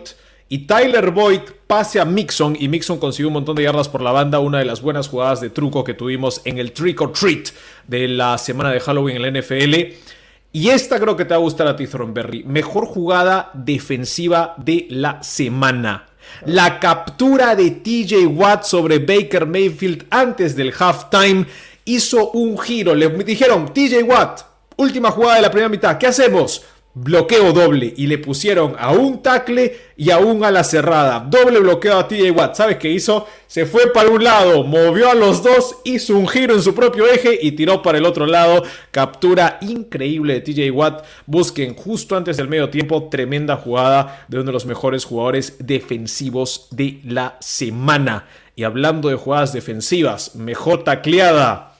Y Tyler Boyd pase a Mixon y Mixon consiguió un montón de yardas por la banda, una de las buenas jugadas de truco que tuvimos en el Trick or Treat de la semana de Halloween en la NFL. Y esta creo que te va a gustar a ti, Thornberry. Mejor jugada defensiva de la semana. La captura de TJ Watt sobre Baker Mayfield antes del halftime hizo un giro. Le dijeron, TJ Watt, última jugada de la primera mitad, ¿qué hacemos? Bloqueo doble y le pusieron a un tackle y a un ala cerrada. Doble bloqueo a TJ Watt. ¿Sabes qué hizo? Se fue para un lado, movió a los dos, hizo un giro en su propio eje y tiró para el otro lado. Captura increíble de TJ Watt. Busquen justo antes del medio tiempo. Tremenda jugada de uno de los mejores jugadores defensivos de la semana. Y hablando de jugadas defensivas, mejor tacleada.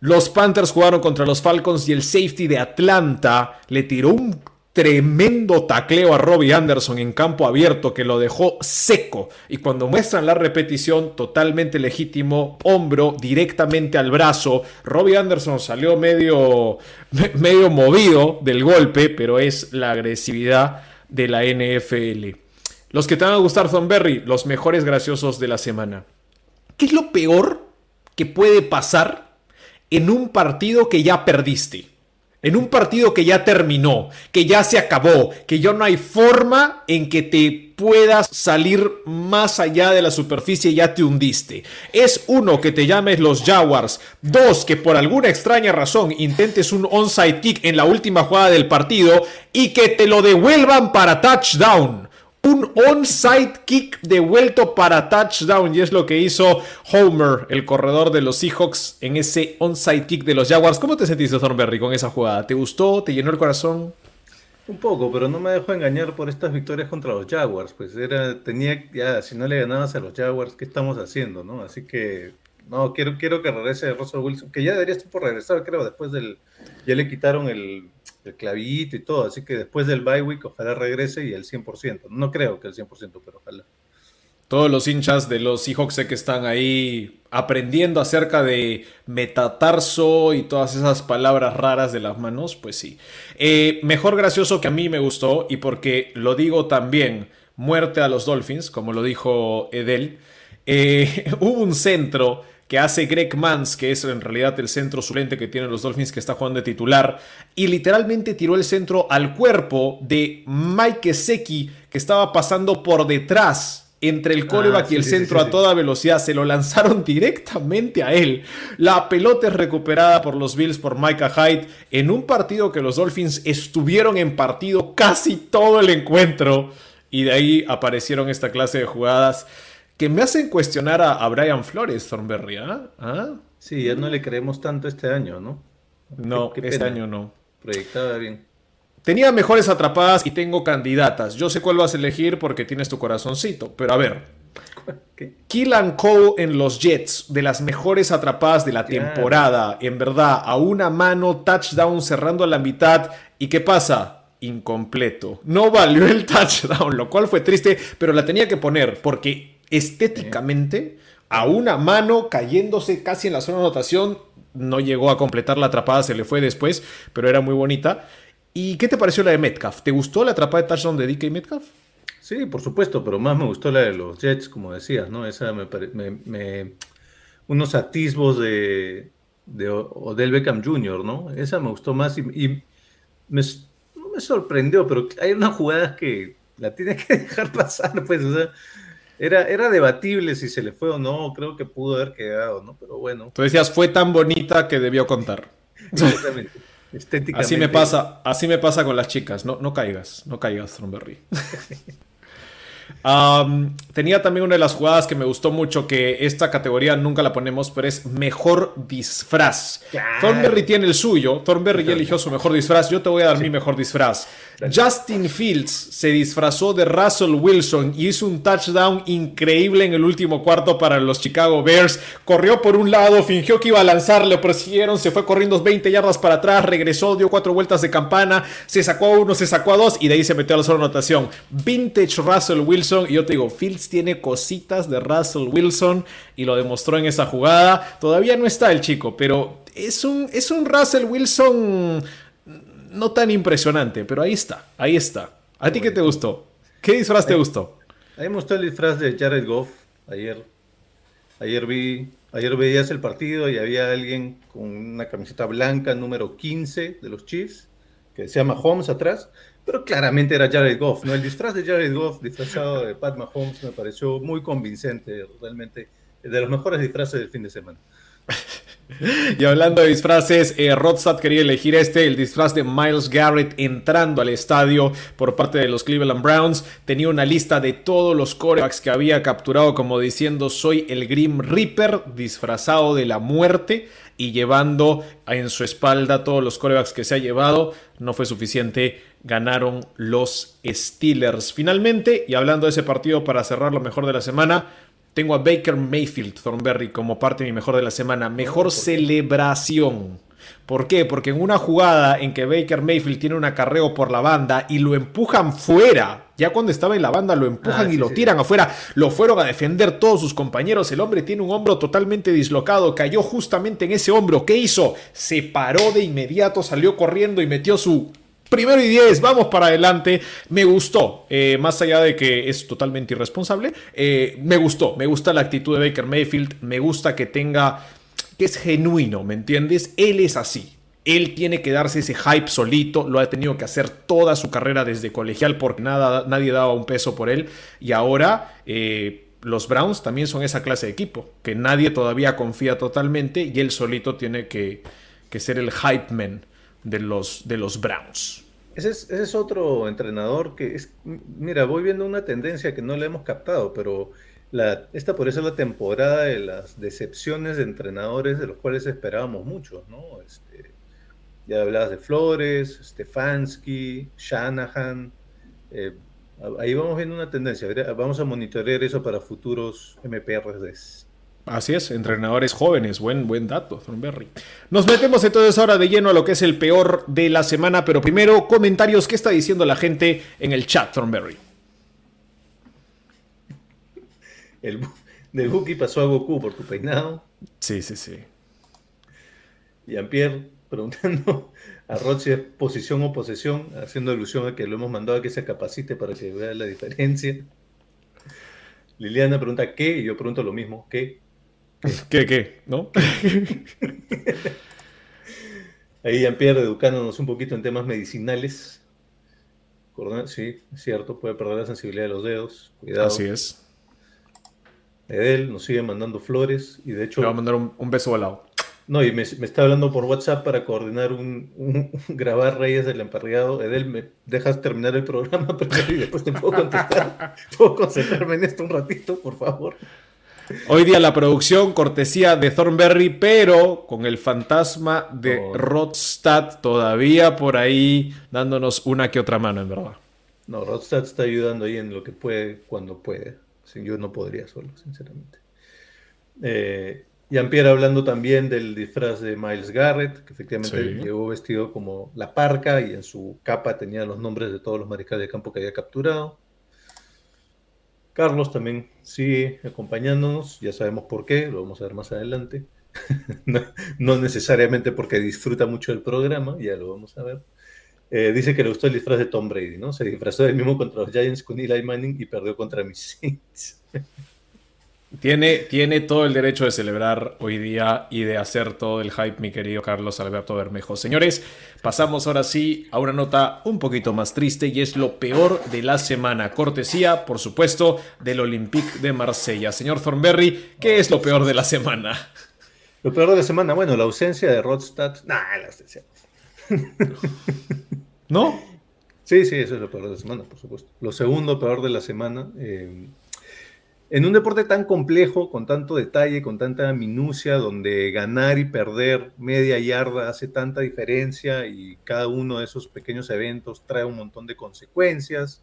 Los Panthers jugaron contra los Falcons y el safety de Atlanta le tiró un tremendo tacleo a Robbie Anderson en campo abierto que lo dejó seco. Y cuando muestran la repetición, totalmente legítimo, hombro directamente al brazo. Robbie Anderson salió medio, medio movido del golpe, pero es la agresividad de la NFL. Los que te van a gustar, Berry, los mejores graciosos de la semana. ¿Qué es lo peor que puede pasar en un partido que ya perdiste. En un partido que ya terminó, que ya se acabó, que ya no hay forma en que te puedas salir más allá de la superficie, ya te hundiste. Es uno que te llames los Jaguars, dos que por alguna extraña razón intentes un onside kick en la última jugada del partido y que te lo devuelvan para touchdown un onside kick devuelto para touchdown y es lo que hizo Homer, el corredor de los Seahawks, en ese onside kick de los Jaguars. ¿Cómo te sentiste, Thornberry, con esa jugada? ¿Te gustó? ¿Te llenó el corazón?
Un poco, pero no me dejó engañar por estas victorias contra los Jaguars. Pues era, tenía, ya, si no le ganabas a los Jaguars, ¿qué estamos haciendo, no? Así que, no, quiero, quiero que regrese Russell Wilson, que ya debería estar por regresar, creo, después del, ya le quitaron el, el clavito y todo. Así que después del bye week, ojalá regrese y el 100%. No creo que el 100%, pero ojalá.
Todos los hinchas de los Seahawks sé que están ahí aprendiendo acerca de metatarso y todas esas palabras raras de las manos, pues sí. Eh, mejor gracioso que a mí me gustó y porque lo digo también, muerte a los Dolphins, como lo dijo Edel. Eh, hubo un centro que hace Greg Mans, que es en realidad el centro suplente que tienen los Dolphins que está jugando de titular, y literalmente tiró el centro al cuerpo de Mike Seki, que estaba pasando por detrás entre el coreback ah, y el centro a toda velocidad. Se lo lanzaron directamente a él. La pelota es recuperada por los Bills por Micah Hyde en un partido que los Dolphins estuvieron en partido casi todo el encuentro. Y de ahí aparecieron esta clase de jugadas que me hacen cuestionar a, Brian Flores, Thornberry. ¿ah? ¿Ah?
Sí, ya no le creemos tanto este año, ¿no?
No, este año no.
Proyectaba bien.
Tenía mejores atrapadas y tengo candidatas. Yo sé cuál vas a elegir porque tienes tu corazoncito. Pero a ver. Kill and Cole en los Jets, de las mejores atrapadas de la temporada. En verdad, a una mano, touchdown cerrando a la mitad. ¿Y qué pasa? Incompleto. No valió el touchdown, lo cual fue triste, pero la tenía que poner porque estéticamente, a una mano cayéndose casi en la zona de anotación, no llegó a completar la atrapada, se le fue después, pero era muy bonita. ¿Y qué te pareció la de Metcalf? ¿Te gustó la atrapada de touchdown de DK Metcalf?
Sí, por supuesto, pero más me gustó la de los Jets, como decías, ¿no? Esa me, me, unos atisbos de, de Odell Beckham Jr., ¿no? Esa me gustó más y, me, no me sorprendió, pero hay unas jugadas que la tiene que dejar pasar, pues, o sea, era, era debatible si se le fue o no, creo que pudo haber quedado, ¿no? Pero bueno.
Tú decías, fue tan bonita que debió contar.
Exactamente. Estéticamente.
Así me pasa, así me pasa con las chicas. No, no caigas, no caigas, Thornberry. Um, tenía también una de las jugadas que me gustó mucho, que esta categoría nunca la ponemos, pero es mejor disfraz.
Claro.
Thornberry tiene el suyo, Thornberry ya eligió su mejor disfraz, yo te voy a dar mi mejor disfraz. Justin Fields se disfrazó de Russell Wilson y hizo un touchdown increíble en el último cuarto para los Chicago Bears. Corrió por un lado, fingió que iba a lanzar, le persiguieron, se fue corriendo 20 yardas para atrás, regresó, dio cuatro vueltas de campana, se sacó a uno, se sacó a dos y de ahí se metió a la sola anotación. Vintage Russell Wilson y yo te digo, Fields tiene cositas de Russell Wilson y lo demostró en esa jugada. Todavía no está el chico, pero es un, es un Russell Wilson no tan impresionante, pero ahí está, ahí está. ¿A ti qué te gustó? ¿Qué disfraz te gustó?
A mí me gustó el disfraz de Jared Goff ayer. Ayer vi, ayer veías el partido y había alguien con una camiseta blanca número 15 de los Chiefs, que se llama Holmes atrás, pero claramente era Jared Goff, ¿no? El disfraz de Jared Goff disfrazado de Pat Mahomes me pareció muy convincente, realmente de los mejores disfraces del fin de semana.
Y hablando de disfraces, eh, quería elegir este, el disfraz de Miles Garrett entrando al estadio por parte de los Cleveland Browns. Tenía una lista de todos los corebacks que había capturado como diciendo soy el Grim Reaper disfrazado de la muerte y llevando en su espalda todos los corebacks que se ha llevado. No fue suficiente, ganaron los Steelers. Finalmente, y hablando de ese partido para cerrar lo mejor de la semana, tengo a Baker Mayfield Thornberry como parte de mi mejor de la semana. Mejor celebración. ¿Por qué? Porque en una jugada en que Baker Mayfield tiene un acarreo por la banda y lo empujan fuera, ya cuando estaba en la banda lo empujan
Ah,
y
sí,
lo
sí.
tiran afuera, lo fueron a defender todos sus compañeros. El hombre tiene un hombro totalmente dislocado, cayó justamente en ese hombro. ¿Qué hizo? Se paró de inmediato, salió corriendo y metió su Primero y 10, vamos para adelante. Me gustó, eh, más allá de que es totalmente irresponsable, eh, me gustó, me gusta la actitud de Baker Mayfield, me gusta que tenga, que es genuino, ¿me entiendes? Él es así. Él tiene que darse ese hype solito, lo ha tenido que hacer toda su carrera desde colegial porque nada, nadie daba un peso por él. Y ahora eh, los Browns también son esa clase de equipo, que nadie todavía confía totalmente y él solito tiene que, que ser el hype man de los, de los Browns.
Ese es, es otro entrenador que es, mira, voy viendo una tendencia que no le hemos captado, pero la, esta podría ser la temporada de las decepciones de entrenadores de los cuales esperábamos mucho, ¿no? Este, ya hablabas de Flores, Stefanski, Shanahan, eh, ahí vamos viendo una tendencia, vamos a monitorear eso para futuros MPRs.
Así es, entrenadores jóvenes, buen, buen dato, Thornberry. Nos metemos entonces ahora de lleno a lo que es el peor de la semana, pero primero comentarios, ¿qué está diciendo la gente en el chat, Thornberry?
El, del Buki pasó a Goku por tu peinado.
Sí, sí, sí.
Jean-Pierre preguntando a es posición o posesión, haciendo alusión a que lo hemos mandado a que se capacite para que vea la diferencia. Liliana pregunta ¿qué? Y yo pregunto lo mismo, ¿qué?
¿Qué, qué? ¿No?
Ahí Jean-Pierre educándonos un poquito en temas medicinales. Sí, es cierto, puede perder la sensibilidad de los dedos. Cuidado.
Así es.
Edel nos sigue mandando flores y de hecho...
Le voy a mandar un, un beso volado.
No, y me, me está hablando por WhatsApp para coordinar un, un- grabar Reyes del Emparrillado. Edel, ¿me dejas terminar el programa primero y después te puedo contestar? ¿Puedo concentrarme en esto un ratito, por favor?
Hoy día la producción, cortesía de Thornberry, pero con el fantasma de
Oh.
Rodstad todavía por ahí dándonos una que otra mano, en verdad.
No, Rodstad está ayudando ahí en lo que puede, cuando puede. Yo no podría solo, sinceramente. Eh, Jean-Pierre hablando también del disfraz de Miles Garrett, que efectivamente
Sí.
llegó vestido como la parca y en su capa tenía los nombres de todos los mariscales de campo que había capturado. Carlos también sigue acompañándonos, ya sabemos por qué, lo vamos a ver más adelante. no, no necesariamente porque disfruta mucho del programa, ya lo vamos a ver. Eh, dice que le gustó el disfraz de Tom Brady, ¿no? Se disfrazó del mismo contra los Giants con Eli Manning y perdió contra mis Saints.
Tiene, tiene todo el derecho de celebrar hoy día y de hacer todo el hype, mi querido Carlos Alberto Bermejo. Señores, pasamos ahora sí a una nota un poquito más triste y es lo peor de la semana. Cortesía, por supuesto, del Olympique de Marsella. Señor Thornberry, ¿qué es lo peor de la semana?
Lo peor de la semana, bueno, la ausencia de Rodstad. Nah, la ausencia.
¿No?
Sí, sí, eso es lo peor de la semana, por supuesto. Lo segundo peor de la semana. Eh, en un deporte tan complejo, con tanto detalle, con tanta minucia, donde ganar y perder media yarda hace tanta diferencia y cada uno de esos pequeños eventos trae un montón de consecuencias.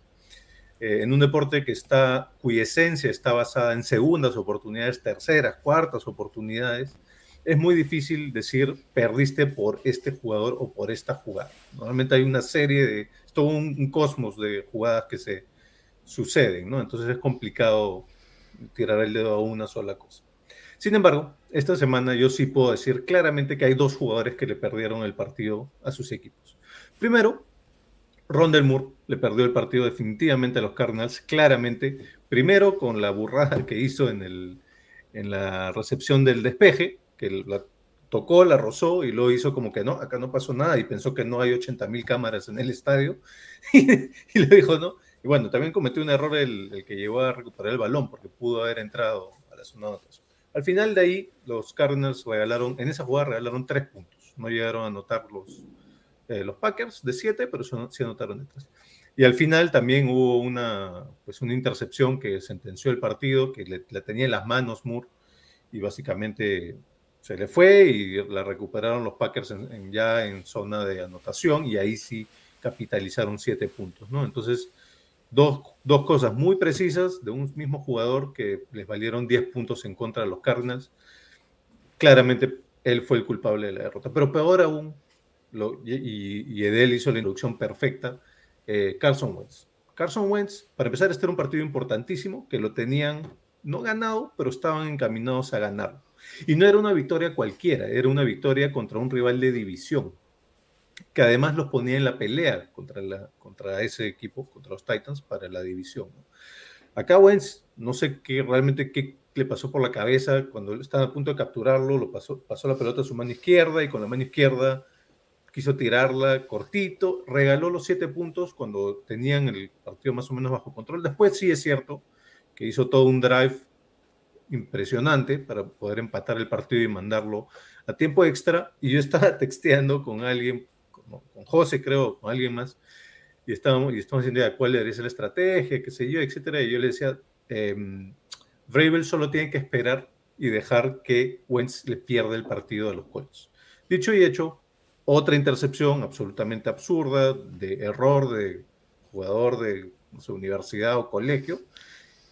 Eh, en un deporte que está, cuya esencia está basada en segundas oportunidades, terceras, cuartas oportunidades, es muy difícil decir perdiste por este jugador o por esta jugada. Normalmente hay una serie de, es todo un, un cosmos de jugadas que se suceden, ¿no? Entonces es complicado tirar el dedo a una sola cosa. Sin embargo, esta semana yo sí puedo decir claramente que hay dos jugadores que le perdieron el partido a sus equipos. Primero, Rondell Moore le perdió el partido definitivamente a los Cardinals, claramente, primero con la burrada que hizo en, el, en la recepción del despeje, que la tocó, la rozó y lo hizo como que no, acá no pasó nada y pensó que no hay 80 mil cámaras en el estadio y, y le dijo no, y bueno, también cometió un error el, que llegó a recuperar el balón porque pudo haber entrado a la zona de anotación. Al final de ahí, los Cardinals regalaron, en esa jugada regalaron tres puntos. No llegaron a anotar los, eh, los Packers de siete, pero sí anotaron de tres. Y al final también hubo una, pues una intercepción que sentenció el partido, que le, tenía en las manos Moore y básicamente se le fue y la recuperaron los Packers ya en zona de anotación y ahí sí capitalizaron siete puntos, ¿no? Entonces, dos, dos cosas muy precisas de un mismo jugador que les valieron 10 puntos en contra de los Cardinals. Claramente él fue el culpable de la derrota. Pero peor aún, y, Edel hizo la introducción perfecta, eh, Carson Wentz. Carson Wentz, para empezar, este era un partido importantísimo, que lo tenían no ganado, pero estaban encaminados a ganar. Y no era una victoria cualquiera, era una victoria contra un rival de división que además los ponía en la pelea contra, contra ese equipo, contra los Titans, para la división. Acá Wentz, no sé qué realmente qué le pasó por la cabeza cuando estaba a punto de capturarlo, lo pasó, pasó la pelota a su mano izquierda y con la mano izquierda quiso tirarla cortito, regaló los siete puntos cuando tenían el partido más o menos bajo control. Después sí es cierto que hizo todo un drive impresionante para poder empatar el partido y mandarlo a tiempo extra. Y yo estaba texteando con alguien con José, creo, con alguien más, y estábamos, y estamos diciendo cuál debería ser la estrategia, qué sé yo, etcétera. Y yo le decía, eh, solo tiene que esperar y dejar que Wentz le pierda el partido a los Colts. Dicho y hecho, otra intercepción absolutamente absurda, de error de jugador de no universidad o colegio,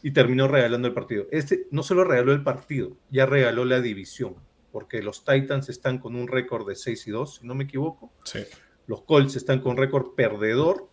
y terminó regalando el partido. Este no solo regaló el partido, ya regaló la división, porque los Titans están con un récord de 6 y 2, si no me equivoco.
Sí.
Los Colts están con récord perdedor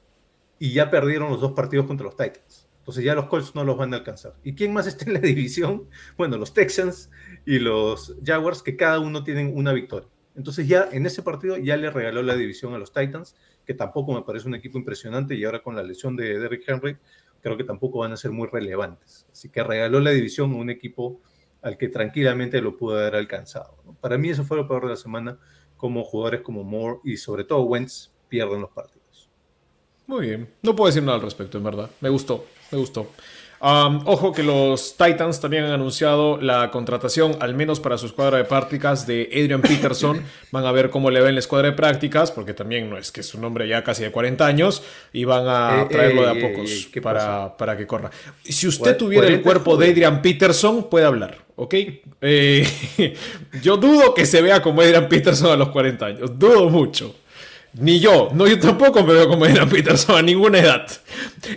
y ya perdieron los dos partidos contra los Titans. Entonces ya los Colts no los van a alcanzar. ¿Y quién más está en la división? Bueno, los Texans y los Jaguars, que cada uno tienen una victoria. Entonces ya en ese partido ya le regaló la división a los Titans, que tampoco me parece un equipo impresionante y ahora con la lesión de Derrick Henry creo que tampoco van a ser muy relevantes. Así que regaló la división a un equipo al que tranquilamente lo pudo haber alcanzado. Para mí eso fue lo peor de la semana como jugadores como Moore y sobre todo Wentz pierden los partidos.
Muy bien, no puedo decir nada al respecto, en verdad. Me gustó, me gustó. ojo que los Titans también han anunciado la contratación, al menos para su escuadra de prácticas, de Adrian Peterson. Van a ver cómo le va en la escuadra de prácticas, porque también no es que es un hombre ya casi de 40 años, y van a
Eh,
traerlo de a
ey,
pocos
¿qué
para, para que corra. Si usted tuviera el
40
cuerpo de. Adrian Peterson, puede hablar, ¿ok? Eh, yo dudo que se vea como Adrian Peterson a los 40 años, dudo mucho. Ni yo, no, yo tampoco me veo como Adrian Peterson a ninguna edad.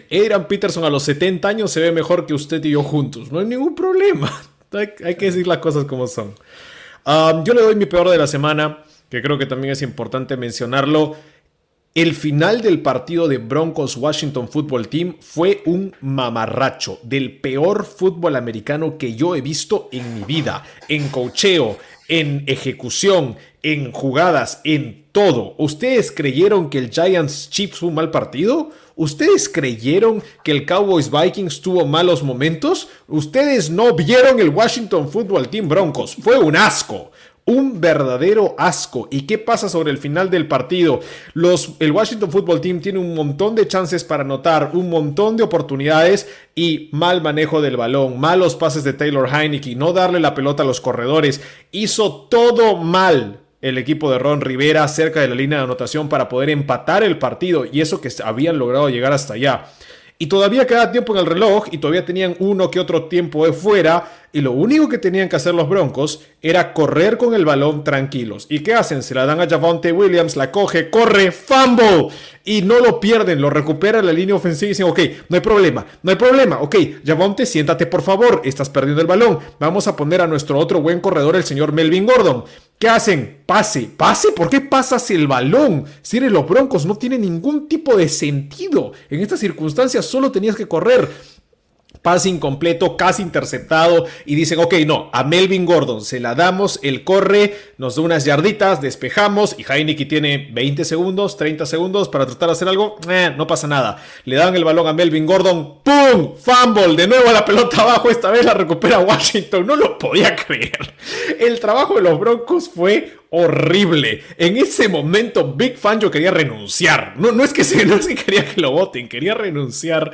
Adrian Peterson a los 70 años se ve mejor que usted y yo juntos, no hay ningún problema. Hay, que decir las cosas como son. Um, yo le doy mi peor de la semana, que creo que también es importante mencionarlo. El final del partido de Broncos Washington Football Team fue un mamarracho del peor fútbol americano que yo he visto en mi vida, en cocheo, en ejecución, en jugadas, en todo. ¿Ustedes creyeron que el Giants Chiefs fue un mal partido? ¿Ustedes creyeron que el Cowboys Vikings tuvo malos momentos? Ustedes no vieron el Washington Football Team Broncos. Fue un asco un verdadero asco. ¿Y qué pasa sobre el final del partido? Los, el Washington Football Team tiene un montón de chances para anotar, un montón de oportunidades y mal manejo del balón, malos pases de Taylor Heineke, no darle la pelota a los corredores. Hizo todo mal el equipo de Ron Rivera cerca de la línea de anotación para poder empatar el partido y eso que habían logrado llegar hasta allá. Y todavía queda tiempo en el reloj y todavía tenían uno que otro tiempo de fuera y lo único que tenían que hacer los Broncos era correr con el balón tranquilos. ¿Y qué hacen? Se la dan a Javonte Williams, la coge, corre, fumble y no lo pierden, lo recupera la línea ofensiva y dicen, ok, no hay problema, no hay problema, ok, Javonte, siéntate por favor, estás perdiendo el balón, vamos a poner a nuestro otro buen corredor, el señor Melvin Gordon. ¿Qué hacen? Pase, pase, ¿por qué pasas el balón? Si eres los Broncos, no tiene ningún tipo de sentido. En estas circunstancias solo tenías que correr pase incompleto, casi interceptado y dicen, ok, no, a Melvin Gordon se la damos, él corre, nos da unas yarditas, despejamos y Heineken tiene 20 segundos, 30 segundos para tratar de hacer algo, eh, no pasa nada. Le dan el balón a Melvin Gordon, ¡pum! Fumble, de nuevo la pelota abajo, esta vez la recupera Washington, no lo podía creer. El trabajo de los Broncos fue horrible. En ese momento, Big Fan yo quería renunciar. No, no, es que se, no que quería que lo voten, quería renunciar.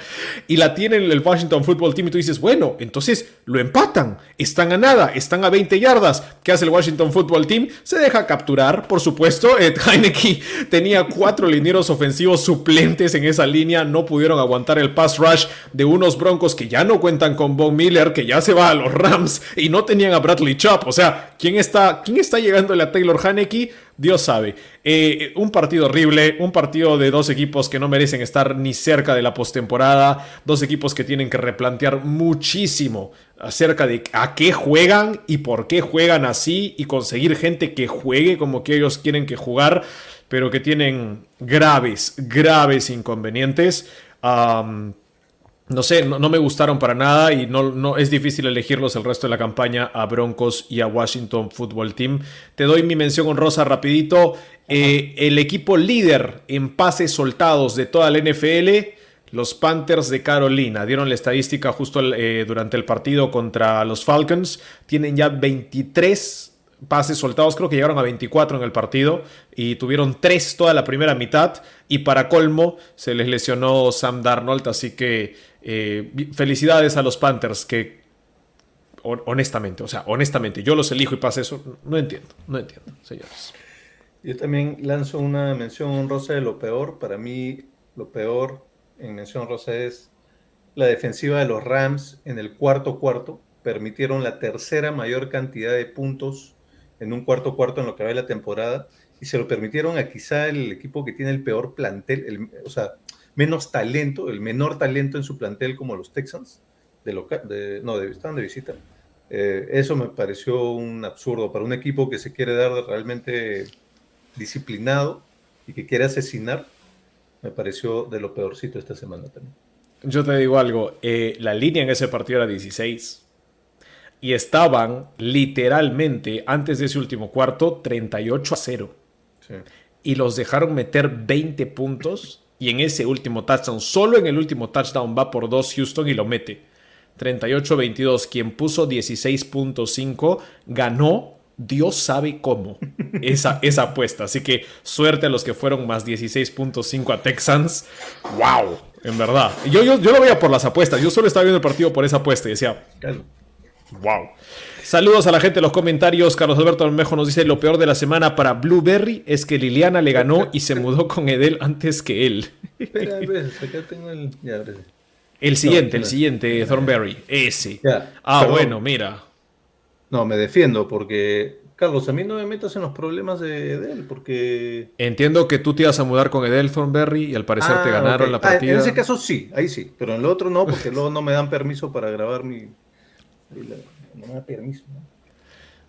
Y la tienen el Washington Football Team y tú dices, bueno, entonces lo empatan. Están a nada, están a 20 yardas. ¿Qué hace el Washington Football Team? Se deja capturar, por supuesto. Ed Heineke tenía cuatro linieros ofensivos suplentes en esa línea. No pudieron aguantar el pass rush de unos Broncos que ya no cuentan con Von Miller, que ya se va a los Rams y no tenían a Bradley Chop. O sea, ¿quién está, quién está a Taylor Haneke, Dios sabe. Eh, un partido horrible, un partido de dos equipos que no merecen estar ni cerca de la postemporada, dos equipos que tienen que replantear muchísimo acerca de a qué juegan y por qué juegan así y conseguir gente que juegue como que ellos quieren que jugar, pero que tienen graves, graves inconvenientes no sé, no, me gustaron para nada y no, no, es difícil elegirlos el resto de la campaña a Broncos y a Washington Football Team. Te doy mi mención honrosa rapidito. Eh, el equipo líder en pases soltados de toda la NFL, los Panthers de Carolina, dieron la estadística justo eh, durante el partido contra los Falcons. Tienen ya 23 pases soltados, creo que llegaron a 24 en el partido y tuvieron 3 toda la primera mitad y para colmo se les lesionó Sam Darnold, así que eh, felicidades a los Panthers que honestamente, o sea, honestamente, yo los elijo y pasa eso, no entiendo, no entiendo, señores.
Yo también lanzo una mención honrosa de lo peor, para mí lo peor en mención honrosa es la defensiva de los Rams en el cuarto cuarto, permitieron la tercera mayor cantidad de puntos en un cuarto cuarto en lo que va la temporada y se lo permitieron a quizá el equipo que tiene el peor plantel, o sea, menos talento, el menor talento en su plantel como los Texans, de local, de, no, de, estaban de visita. Eh, eso me pareció un absurdo para un equipo que se quiere dar realmente disciplinado y que quiere asesinar. Me pareció de lo peorcito esta semana también.
Yo te digo algo, eh, la línea en ese partido era 16 y estaban literalmente antes de ese último cuarto 38 a 0. Y los dejaron meter 20 puntos y en ese último touchdown, solo en el último touchdown va por dos Houston y lo mete. 38-22, quien puso 16.5 ganó, Dios sabe cómo, esa, esa apuesta. Así que suerte a los que fueron más 16.5 a Texans. ¡Wow! En verdad. Yo, yo, yo lo veía por las apuestas. Yo solo estaba viendo el partido por esa apuesta y decía, ¡Wow! Saludos a la gente en los comentarios. Carlos Alberto Almejo nos dice: Lo peor de la semana para Blueberry es que Liliana le ganó y se mudó con Edel antes que él. Espera, acá tengo el. el siguiente, el siguiente, Thornberry. Ese. ah, bueno, mira.
No, me defiendo porque. Carlos, a mí no me metas en los problemas de Edel porque.
Entiendo que tú te ibas a mudar con Edel Thornberry y al parecer te ah, ganaron la ah, partida.
en ese caso sí, ahí sí. Pero en el otro no, porque luego no me dan permiso para grabar mi, no me da permiso.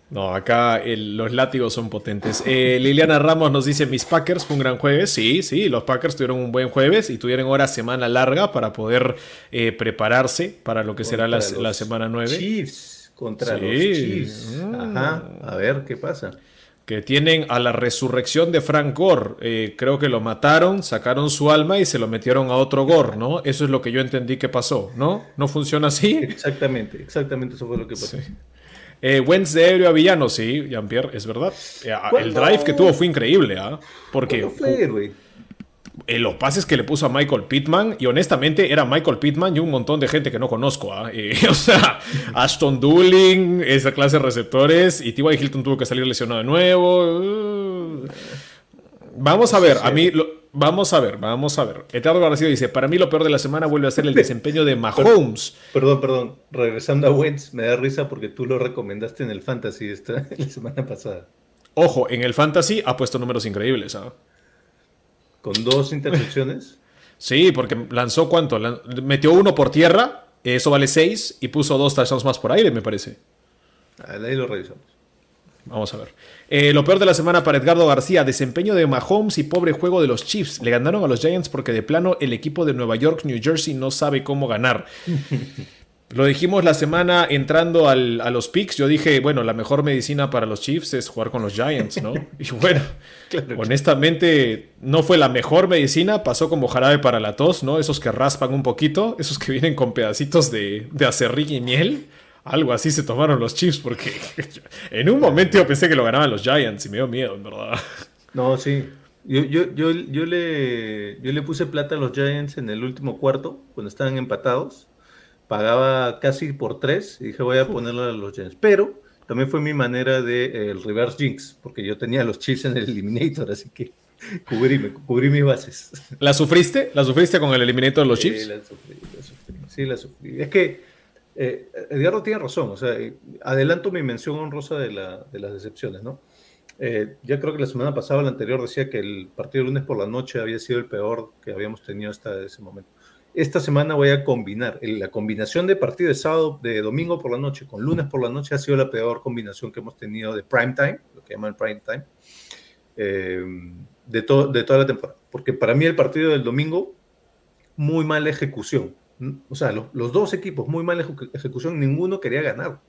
No, acá el- los látigos son potentes. Eh, Liliana Ramos nos dice, mis Packers fue un gran jueves. Sí, sí, los Packers tuvieron un buen jueves y tuvieron ahora semana larga para poder eh, prepararse para lo que será la, semana 9.
Chiefs. Contra
Sí.
los Chiefs. Ajá. A ver qué pasa.
Que tienen a la resurrección de Frank Gore. Eh, creo que lo mataron, sacaron su alma y se lo metieron a otro Gore, ¿no? Eso es lo que yo entendí que pasó, ¿no? ¿No funciona así?
Exactamente, exactamente eso fue lo que pasó.
Eh, Wentz de aéreo a villano, sí, Jean-Pierre, es verdad. Eh, el drive que tuvo fue increíble, ¿ah? Porque
¿Cuándo fue?
Eh, los pases que le puso a Michael Pittman, y honestamente era Michael Pittman y un montón de gente que no conozco. Eh, o sea, Ashton Dooling, esa clase de receptores, y T.Y. Hilton tuvo que salir lesionado de nuevo. Uh. Vamos a ver, a mí, lo- vamos a ver, vamos a ver. Eterno García dice, para mí lo peor de la semana vuelve a ser el desempeño de Mahomes.
Perdón, perdón. Regresando a Wentz, me da risa porque tú lo recomendaste en el Fantasy esta, la semana pasada.
Ojo, en el Fantasy ha puesto números increíbles, ¿ah?
Con dos intercepciones.
Sí, porque lanzó cuánto? Lan- metió uno por tierra, eso vale 6, y puso dos touchdowns más por aire, me parece.
Ahí lo revisamos.
Vamos a ver. Eh, lo peor de la semana para Edgardo García, desempeño de Mahomes y pobre juego de los Chiefs. Le ganaron a los Giants porque de plano el equipo de Nueva York, New Jersey no sabe cómo ganar. Lo dijimos la semana entrando al- a los picks. Yo dije, bueno, la mejor medicina para los Chiefs es jugar con los Giants, ¿no? Y bueno,
Claro.
honestamente, no fue la mejor medicina. Pasó como jarabe para la tos, ¿no? Esos que raspan un poquito, esos que vienen con pedacitos de, de acerrín y miel. Algo así se tomaron los Chiefs porque en un momento yo pensé que lo ganaban los Giants y me dio miedo, en verdad.
No, sí. Yo, yo, yo, yo, le, yo le puse plata a los Giants en el último cuarto, cuando estaban empatados. Pagaba casi por tres y dije voy a ponerlo a los Giants. Pero también fue mi manera de eh, el reverse jinx, porque yo tenía los Chiefs en el Eliminator, así que cubrí, me- cubrí mis bases.
¿La sufriste? ¿La sufriste con el eliminator de los
Sí,
Chiefs?
la sufrí, la sufrí. Sí, la sufrí. Es que eh, Edgardo tiene razón. O sea, eh, adelanto mi mención honrosa de, la, de las decepciones, ¿no? Eh, ya creo que la semana pasada o la anterior decía que el partido de lunes por la noche había sido el peor que habíamos tenido hasta ese momento. Esta semana voy a combinar. La combinación de partido de sábado, de domingo por la noche con lunes por la noche ha sido la peor combinación que hemos tenido de prime time, lo que llaman prime time, eh, de, to- de toda la temporada. Porque para mí el partido del domingo, muy mala ejecución. O sea, lo- los dos equipos, muy mala ejecu- ejecución, ninguno quería ganar.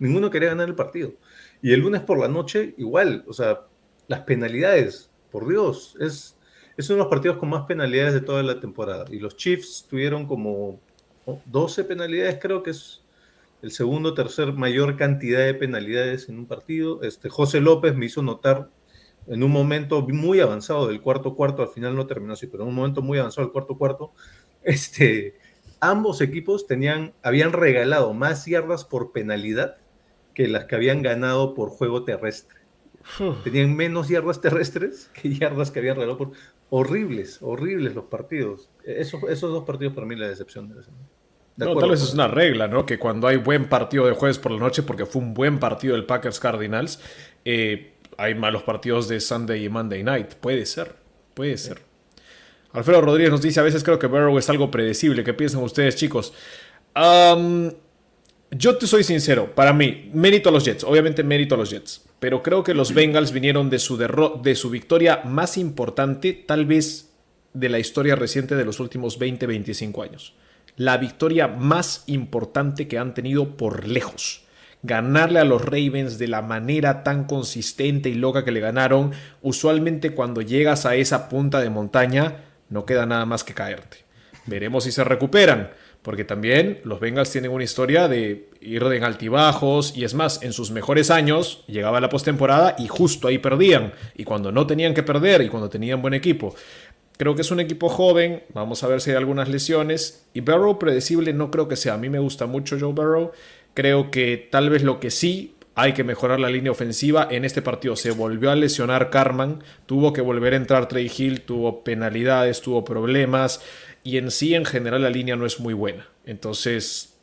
Ninguno quería ganar el partido. Y el lunes por la noche, igual. O sea, las penalidades, por Dios, es, es uno de los partidos con más penalidades de toda la temporada. Y los Chiefs tuvieron como oh, 12 penalidades, creo que es el segundo o tercer mayor cantidad de penalidades en un partido. Este, José López me hizo notar en un momento muy avanzado del cuarto cuarto, al final no terminó así, pero en un momento muy avanzado del cuarto cuarto, este, ambos equipos tenían, habían regalado más yardas por penalidad que las que habían ganado por juego terrestre. Tenían menos yardas terrestres que yardas que habían regalado por... Horribles, horribles los partidos. Esos, esos dos partidos para mí la decepción de la semana. De
No, tal vez es una regla, ¿no? Que cuando hay buen partido de jueves por la noche, porque fue un buen partido del Packers Cardinals, eh, hay malos partidos de Sunday y Monday night. Puede ser, puede ser. Alfredo Rodríguez nos dice, a veces creo que Burrow es algo predecible. ¿Qué piensan ustedes, chicos? Yo te soy sincero, para mí, mérito a los Jets, obviamente mérito a los Jets, pero creo que los Bengals vinieron de su, de su victoria más importante, tal vez de la historia reciente de los últimos 20-25 años. La victoria más importante que han tenido por lejos. Ganarle a los Ravens de la manera tan consistente y loca que le ganaron, usualmente cuando llegas a esa punta de montaña, no queda nada más que caerte. Veremos si se recuperan, porque también los Bengals tienen una historia de ir en altibajos y es más, en sus mejores años llegaba la postemporada y justo ahí perdían, y cuando no tenían que perder y cuando tenían buen equipo. Creo que es un equipo joven, vamos a ver si hay algunas lesiones y Burrow predecible no creo que sea, a mí me gusta mucho Joe Burrow, creo que tal vez lo que sí hay que mejorar la línea ofensiva. En este partido se volvió a lesionar Carman, tuvo que volver a entrar Trey Hill, tuvo penalidades, tuvo problemas y en sí en general la línea no es muy buena. Entonces,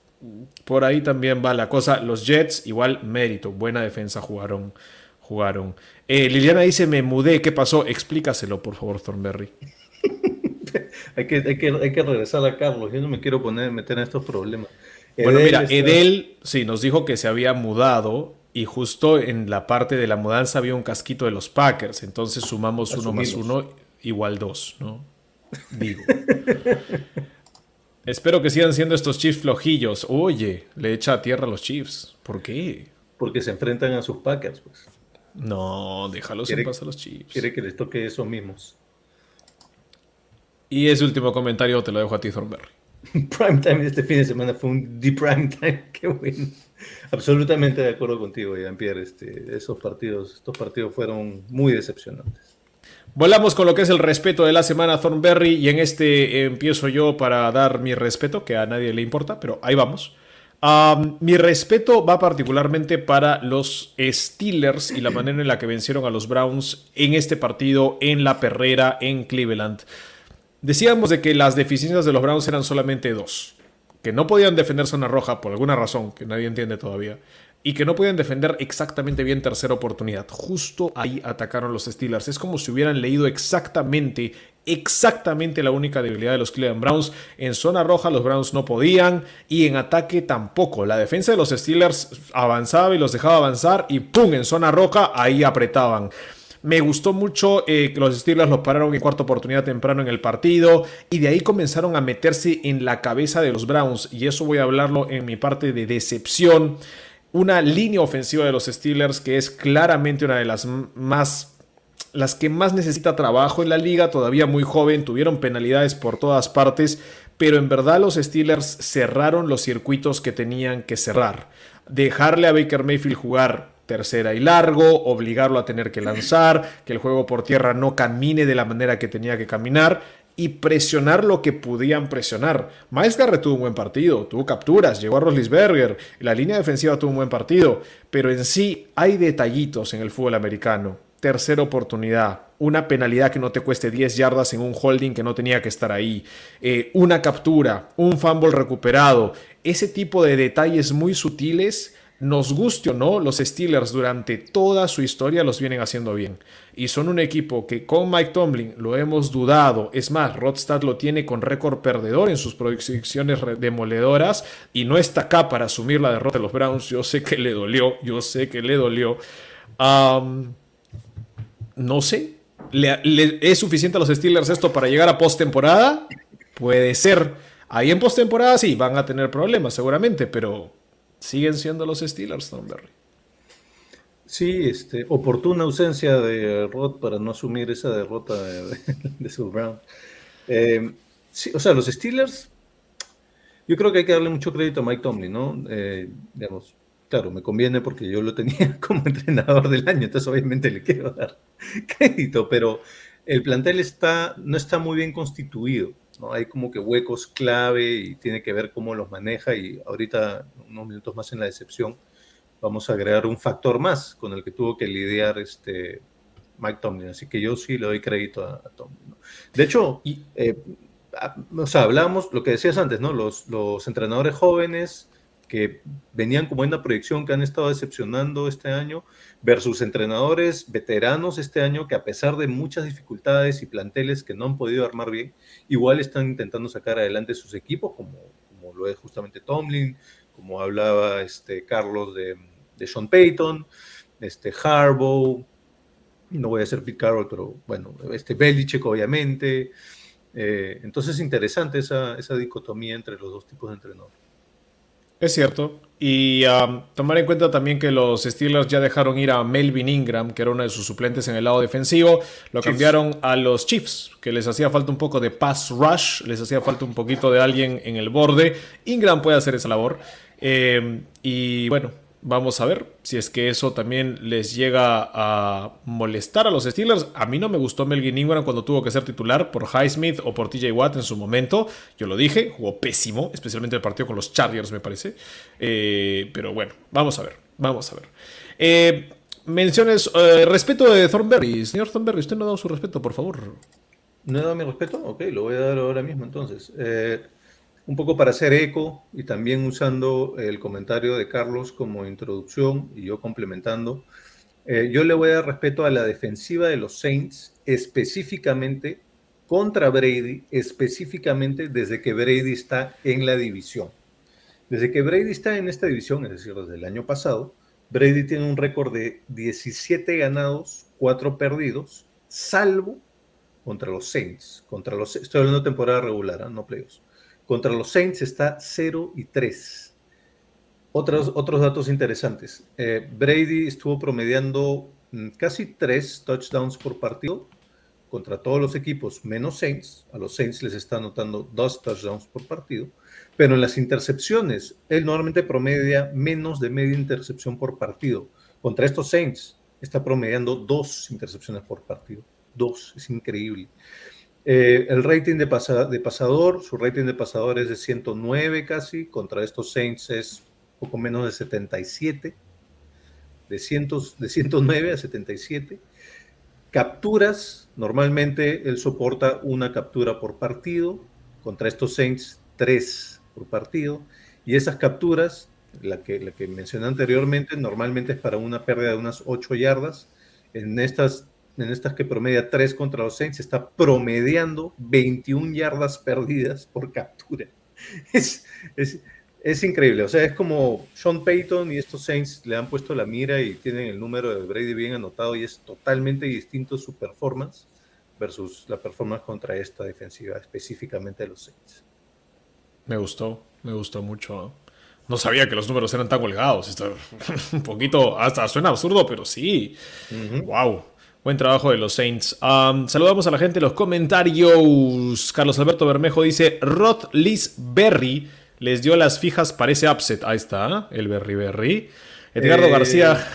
por ahí también va la cosa. Los Jets, igual mérito, buena defensa jugaron. jugaron. Eh, Liliana dice, me mudé, ¿qué pasó? Explícaselo, por favor, Thornberry.
Hay que, hay, que, hay que regresar a Carlos. Yo no me quiero poner meter en estos problemas.
Bueno, mira,
está-
Edel sí nos dijo que se había mudado y justo en la parte de la mudanza había un casquito de los Packers, entonces sumamos uno más uno igual dos, ¿no? Digo. Espero que sigan siendo estos Chiefs flojillos. Oye, le echa a tierra a los Chiefs. ¿Por qué?
Porque se enfrentan a sus Packers, pues.
No, déjalos en paz a los Chiefs.
Quiere que les toque esos mismos.
Y ese último comentario te lo dejo a ti, Thornberry.
Primetime este fin de semana fue un deep primetime. Qué bueno. Absolutamente de acuerdo contigo, Jean-Pierre. Este, esos partidos, estos partidos fueron muy decepcionantes.
Volamos con lo que es el respeto de la semana Thornberry y en este empiezo yo para dar mi respeto, que a nadie le importa, pero ahí vamos. mi respeto va particularmente para los Steelers y la manera en la que vencieron a los Browns en este partido en la perrera en Cleveland. Decíamos de que las deficiencias de los Browns eran solamente dos. Que no podían defender zona roja por alguna razón que nadie entiende todavía. Y que no podían defender exactamente bien tercera oportunidad. Justo ahí atacaron los Steelers. Es como si hubieran leído exactamente, exactamente la única debilidad de los Cleveland Browns. En zona roja los Browns no podían y en ataque tampoco. La defensa de los Steelers avanzaba y los dejaba avanzar y ¡pum! En zona roja ahí apretaban. Me gustó mucho eh, que los Steelers los pararon en cuarta oportunidad temprano en el partido y de ahí comenzaron a meterse en la cabeza de los Browns y eso voy a hablarlo en mi parte de decepción. Una línea ofensiva de los Steelers que es claramente una de las más las que más necesita trabajo en la liga, todavía muy joven, tuvieron penalidades por todas partes, pero en verdad los Steelers cerraron los circuitos que tenían que cerrar. Dejarle a Baker Mayfield jugar tercera y largo, obligarlo a tener que lanzar, que el juego por tierra no camine de la manera que tenía que caminar y presionar lo que podían presionar. Miles Garrett tuvo un buen partido, tuvo capturas, llegó a Roslisberger, la línea defensiva tuvo un buen partido, pero en sí hay detallitos en el fútbol americano. Tercera oportunidad, una penalidad que no te cueste 10 yardas en un holding que no tenía que estar ahí, eh, una captura, un fumble recuperado, ese tipo de detalles muy sutiles nos guste o no, los Steelers durante toda su historia los vienen haciendo bien. Y son un equipo que con Mike Tomlin lo hemos dudado. Es más, Rodstad lo tiene con récord perdedor en sus proyecciones demoledoras y no está acá para asumir la derrota de los Browns. Yo sé que le dolió, yo sé que le dolió. no sé. ¿Es suficiente a los Steelers esto para llegar a postemporada? Puede ser. Ahí en postemporada sí, van a tener problemas seguramente, pero siguen siendo los Steelers, Thornberry.
Sí, este, oportuna ausencia de Rod para no asumir esa derrota de, de. Eh, sí, o sea, los Steelers, yo creo que hay que darle mucho crédito a Mike Tomlin, ¿no? Eh, digamos, claro, me conviene porque yo lo tenía como entrenador del año, entonces obviamente le quiero dar crédito, pero el plantel está, no está muy bien constituido. Hay como que huecos clave y tiene que ver cómo los maneja y ahorita, unos minutos más en la decepción, vamos a agregar un factor más con el que tuvo que lidiar este Mike Tomlin. Así que yo sí le doy crédito a, Tomlin. De hecho, eh, hablábamos lo que decías antes, ¿no? Los, los entrenadores jóvenes que venían con buena proyección, que han estado decepcionando este año, versus entrenadores veteranos este año que a pesar de muchas dificultades y planteles que no han podido armar bien, igual están intentando sacar adelante sus equipos, como, como lo es justamente Tomlin, como hablaba este Carlos de, de Sean Payton, este Harbaugh, no voy a ser Pete Carroll, pero bueno, este Belichick obviamente. Eh, entonces es interesante esa, esa dicotomía entre los dos tipos de entrenadores.
Es cierto. Y um, tomar en cuenta también que los Steelers ya dejaron ir a Melvin Ingram, que era uno de sus suplentes en el lado defensivo. Lo cambiaron a los Chiefs, que les hacía falta un poco de pass rush, les hacía falta un poquito de alguien en el borde. Ingram puede hacer esa labor. Eh, y bueno, Vamos a ver si es que eso también les llega a molestar a los Steelers. A mí no me gustó Melvin Ingram cuando tuvo que ser titular por Highsmith o por TJ Watt en su momento. Yo lo dije, jugó pésimo, especialmente el partido con los Chargers, me parece. Eh, pero bueno, vamos a ver, vamos a ver. Eh, menciones, eh, respeto de Thornberry. Señor Thornberry, usted no ha dado su respeto, por favor.
¿No he dado mi respeto? Ok, lo voy a dar ahora mismo entonces un poco para hacer eco y también usando el comentario de Carlos como introducción y yo complementando, eh, yo le voy a dar respeto a la defensiva de los Saints específicamente contra Brady, específicamente desde que Brady está en la división. Desde que Brady está en esta división, es decir, desde el año pasado, Brady tiene un récord de 17 ganados, 4 perdidos, salvo contra los Saints. Contra los, estoy hablando temporada regular, ¿eh? no playoffs. Contra los Saints está 0 y 3. Otros, otros datos interesantes. Eh, Brady estuvo promediando mm, casi 3 touchdowns por partido contra todos los equipos, menos Saints. A los Saints les está anotando 2 touchdowns por partido. Pero en las intercepciones, él normalmente promedia menos de media intercepción por partido. Contra estos Saints, está promediando 2 intercepciones por partido. 2, es increíble. Eh, el rating de, pasador, su rating de pasador es de 109 casi, contra estos Saints es poco menos de 77, de, cientos, de 109 a 77. Capturas, normalmente él soporta una captura por partido, contra estos Saints tres por partido, y esas capturas, la que, la que mencioné anteriormente, normalmente es para una pérdida de unas 8 yardas, en estas, en estas que promedia 3 contra los Saints, está promediando 21 yardas perdidas por captura. Es, es, es increíble, o sea, es como Sean Payton y estos Saints le han puesto la mira y tienen el número de Brady bien anotado y es totalmente distinto su performance versus la performance contra esta defensiva, específicamente de los Saints.
Me gustó, me gustó mucho. No sabía que los números eran tan holgados. Esto, un poquito, hasta suena absurdo, pero sí. Wow. Buen trabajo de los Saints. saludamos a la gente en los comentarios. Carlos Alberto Bermejo dice: Rod Liz Berry les dio las fijas para ese upset. Ahí está, el Berry Berry. Edgardo
Eh,
García.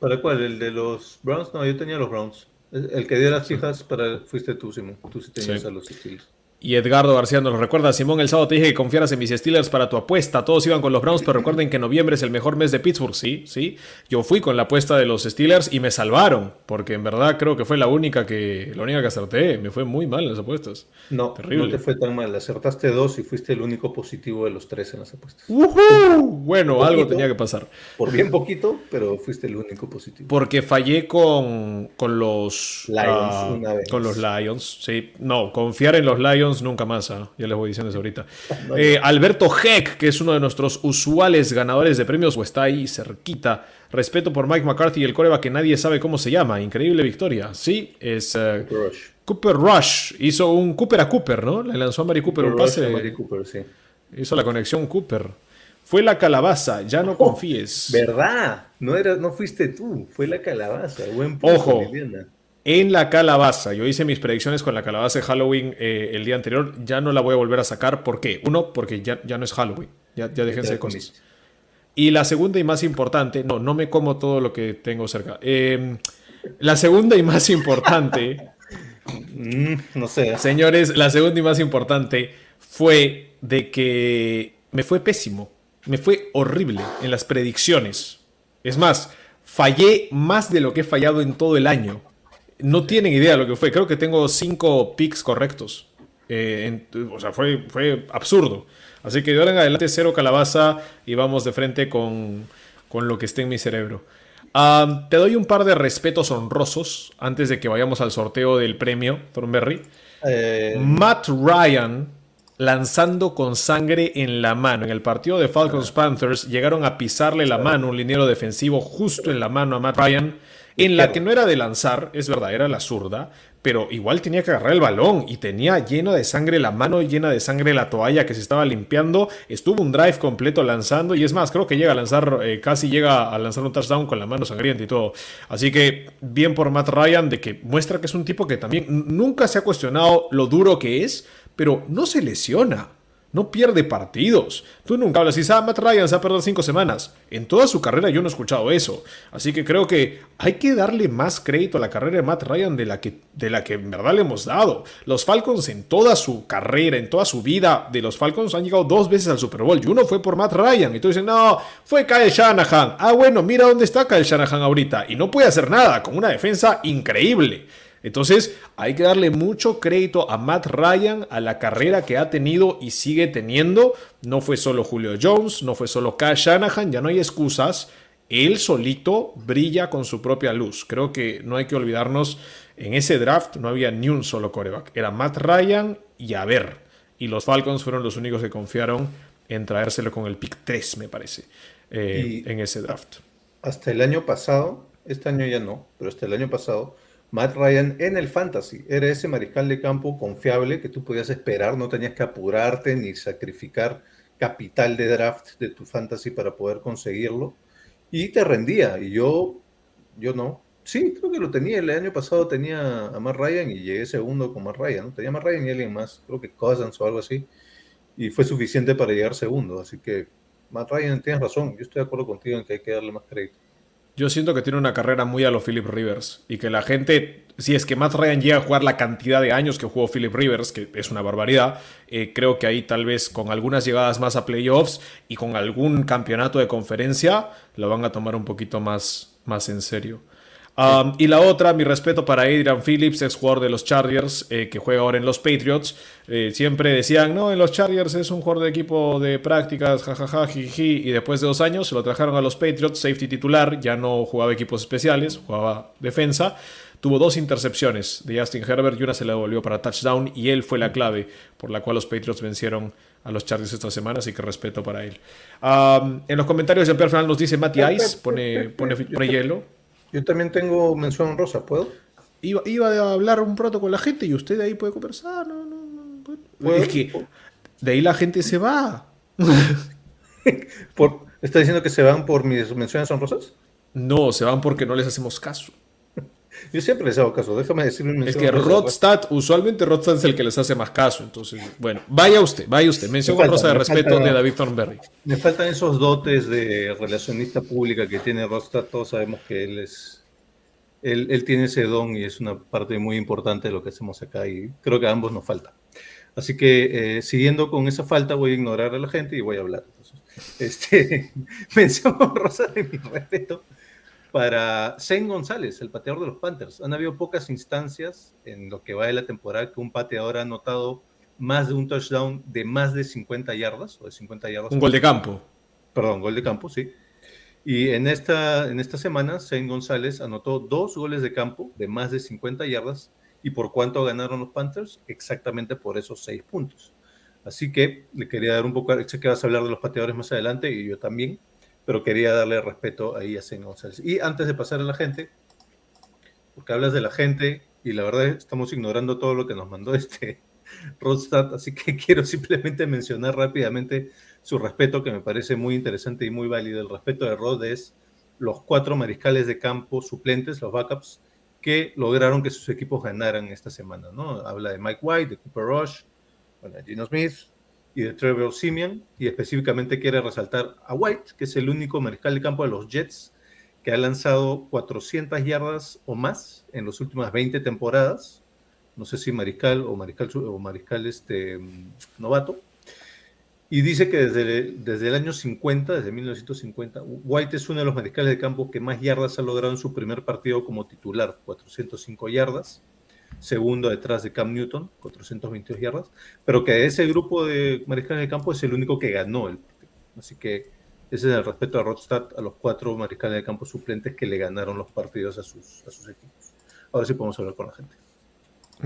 ¿Para cuál? ¿El de los Browns? No, yo tenía los Browns. El que dio las fijas para, fuiste tú, Simón. Tú sí tenías
Sí.
a los Steelers.
Y Edgardo García nos lo recuerda. Simón, el sábado te dije que confiaras en mis Steelers para tu apuesta. Todos iban con los Browns, pero recuerden que noviembre es el mejor mes de Pittsburgh. Sí, sí. Yo fui con la apuesta de los Steelers y me salvaron. Porque en verdad creo que fue la única que, la única que acerté. Me fue muy mal en las apuestas.
No,
Terrible.
no te fue tan mal. Acertaste dos y fuiste el único positivo de los tres en las apuestas.
¡Uhú! Bueno, algo tenía que pasar.
Por bien poquito, pero fuiste el único positivo.
Porque fallé con, con los
Lions
ah,
una vez.
Con los Lions, sí. No, confiar en los Lions nunca más. ah. Ya les voy diciendo eso ahorita. Eh, Alberto Heck, que es uno de nuestros usuales ganadores de premios, o está ahí cerquita. Respeto por Mike McCarthy y el coreback que nadie sabe cómo se llama. Increíble victoria. Sí, es eh,
Rush.
Cooper Rush. Hizo un Cooper a Cooper, ¿no? Le lanzó a Mari Cooper un
Rush
pase.
a Mari Cooper, sí.
Hizo la conexión Cooper. Fue la calabaza, ya no confíes.
¿Verdad? No, era, no fuiste tú, fue la calabaza. Buen punto,
Ojo.
Liliana.
En la calabaza, yo hice mis predicciones con la calabaza de Halloween eh, el día anterior, ya no la voy a volver a sacar. ¿Por qué? Uno, porque ya, ya no es Halloween, ya, ya déjense de cosas. Y la segunda y más importante, no, no me como todo lo que tengo cerca. Eh, la segunda y más importante,
Mm, no sé.
señores, la segunda y más importante fue de que me fue pésimo, me fue horrible en las predicciones. Es más, fallé más de lo que he fallado en todo el año. No tienen idea de lo que fue. Creo que tengo cinco picks correctos. Eh, en- o sea, fue, fue absurdo. Así que de ahora en adelante cero calabaza y vamos de frente con, con lo que esté en mi cerebro. Ah, te doy un par de respetos honrosos antes de que vayamos al sorteo del premio, Thornberry.
Eh,
Matt Ryan lanzando con sangre en la mano. En el partido de Falcons Panthers llegaron a pisarle la mano, un liniero defensivo justo en la mano a Matt Ryan, en la que no era de lanzar, es verdad, era la zurda, pero igual tenía que agarrar el balón y tenía llena de sangre la mano, llena de sangre la toalla que se estaba limpiando. Estuvo un drive completo lanzando y es más, creo que llega a lanzar, eh, casi llega a lanzar un touchdown con la mano sangrienta y todo. Así que bien por Matt Ryan de que muestra que es un tipo que también nunca se ha cuestionado lo duro que es, pero no se lesiona. No pierde partidos. Tú nunca hablas y ah, Matt Ryan se ha perdido cinco semanas. En toda su carrera yo no he escuchado eso. Así que creo que hay que darle más crédito a la carrera de Matt Ryan de la que, de la que en verdad le hemos dado. Los Falcons en toda su carrera, en toda su vida de los Falcons han llegado dos veces al Super Bowl. Y uno fue por Matt Ryan. Y tú dices, no, fue Kyle Shanahan. Ah, bueno, mira dónde está Kyle Shanahan ahorita. Y no puede hacer nada con una defensa increíble. Entonces hay que darle mucho crédito a Matt Ryan, a la carrera que ha tenido y sigue teniendo. No fue solo Julio Jones, no fue solo Kyle Shanahan, ya no hay excusas. Él solito brilla con su propia luz. Creo que no hay que olvidarnos, en ese draft no había ni un solo coreback. Era Matt Ryan y a ver. Y los Falcons fueron los únicos que confiaron en traérselo con el pick 3, me parece, eh, en ese draft.
hasta el año pasado, este año ya no, pero hasta el año pasado, Matt Ryan en el fantasy era ese mariscal de campo confiable que tú podías esperar, no tenías que apurarte ni sacrificar capital de draft de tu fantasy para poder conseguirlo y te rendía y yo yo no. Sí, creo que lo tenía. El año pasado tenía a Matt Ryan y llegué segundo con Matt Ryan. ¿no? Tenía a Matt Ryan y alguien más, creo que Cousins o algo así. Y fue suficiente para llegar segundo. Así que, Matt Ryan, tienes razón. Yo estoy de acuerdo contigo en que hay que darle más crédito.
Yo siento que tiene una carrera muy a lo Philip Rivers y que la gente, si es que Matt Ryan llega a jugar la cantidad de años que jugó Philip Rivers, que es una barbaridad, eh, creo que ahí tal vez con algunas llegadas más a playoffs y con algún campeonato de conferencia, lo van a tomar un poquito más, más en serio. Um, y la otra, mi respeto para Adrian Phillips, ex jugador de los Chargers, eh, que juega ahora en los Patriots. Eh, siempre decían, no, en los Chargers es un jugador de equipo de prácticas, jajaja, jiji. Y después de dos años se lo trajeron a los Patriots, safety titular, ya no jugaba equipos especiales, jugaba defensa. Tuvo dos intercepciones de Justin Herbert y una se le devolvió para touchdown y él fue la clave por la cual los Patriots vencieron a los Chargers esta semana, así que respeto para él. Um, en los comentarios, Jean-Pierre Fernand nos dice Matty Ice, pone, pone, pone hielo.
Yo también tengo mención rosa, ¿puedo?
Iba, iba a hablar un rato con la gente y usted de ahí puede conversar. No, no, no. Es que de ahí la gente se va.
por, ¿Está diciendo que se van por mis menciones honrosas?
No, se van porque no les hacemos caso.
Yo siempre les hago caso, déjame decirle
Es que Rodstad, usualmente Rodstad es el que les hace más caso. Entonces, bueno, vaya usted, vaya usted. Mención rosa de respeto de David Thornberry.
Me faltan esos dotes de relacionista pública que tiene Rodstad. Todos sabemos que él es. Él, él, tiene ese don y es una parte muy importante de lo que hacemos acá y creo que a ambos nos falta. Así que eh, siguiendo con esa falta voy a ignorar a la gente y voy a hablar. Entonces, este, mención rosa de mi respeto para Zane González, el pateador de los Panthers. Han habido pocas instancias en lo que va de la temporada que un pateador ha anotado más de un touchdown de más de 50 yardas o de 50 yardas.
Un gol de campo.
Perdón, gol de campo, sí. Y en esta, en esta semana, Zane González anotó dos goles de campo de más de 50 yardas. ¿Y por cuánto ganaron los Panthers? Exactamente por esos seis puntos. Así que le quería dar un poco, sé que vas a hablar de los pateadores más adelante y yo también pero quería darle respeto ahí a Zen González. Y antes de pasar a la gente, porque hablas de la gente y la verdad estamos ignorando todo lo que nos mandó este Rodstad, así que quiero simplemente mencionar rápidamente su respeto, que me parece muy interesante y muy válido. El respeto de Rod es los cuatro mariscales de campo suplentes, los backups, que lograron que sus equipos ganaran esta semana. ¿no? Habla de Mike White, de Cooper Rush, bueno, Gino Smith, y de Trevor Simeon, y específicamente quiere resaltar a White, que es el único mariscal de campo de los Jets que ha lanzado 400 yardas o más en las últimas 20 temporadas. No sé si mariscal o mariscal, o mariscal este, novato. Y dice que desde, desde el año 50, desde 1950, White es uno de los mariscales de campo que más yardas ha logrado en su primer partido como titular, 405 yardas segundo detrás de Cam Newton, 422 yardas, pero que ese grupo de mariscales de campo es el único que ganó el partido. Así que ese es el respeto a Rodstad, a los cuatro mariscales de campo suplentes que le ganaron los partidos a sus, a sus equipos. Ahora sí podemos hablar con la gente.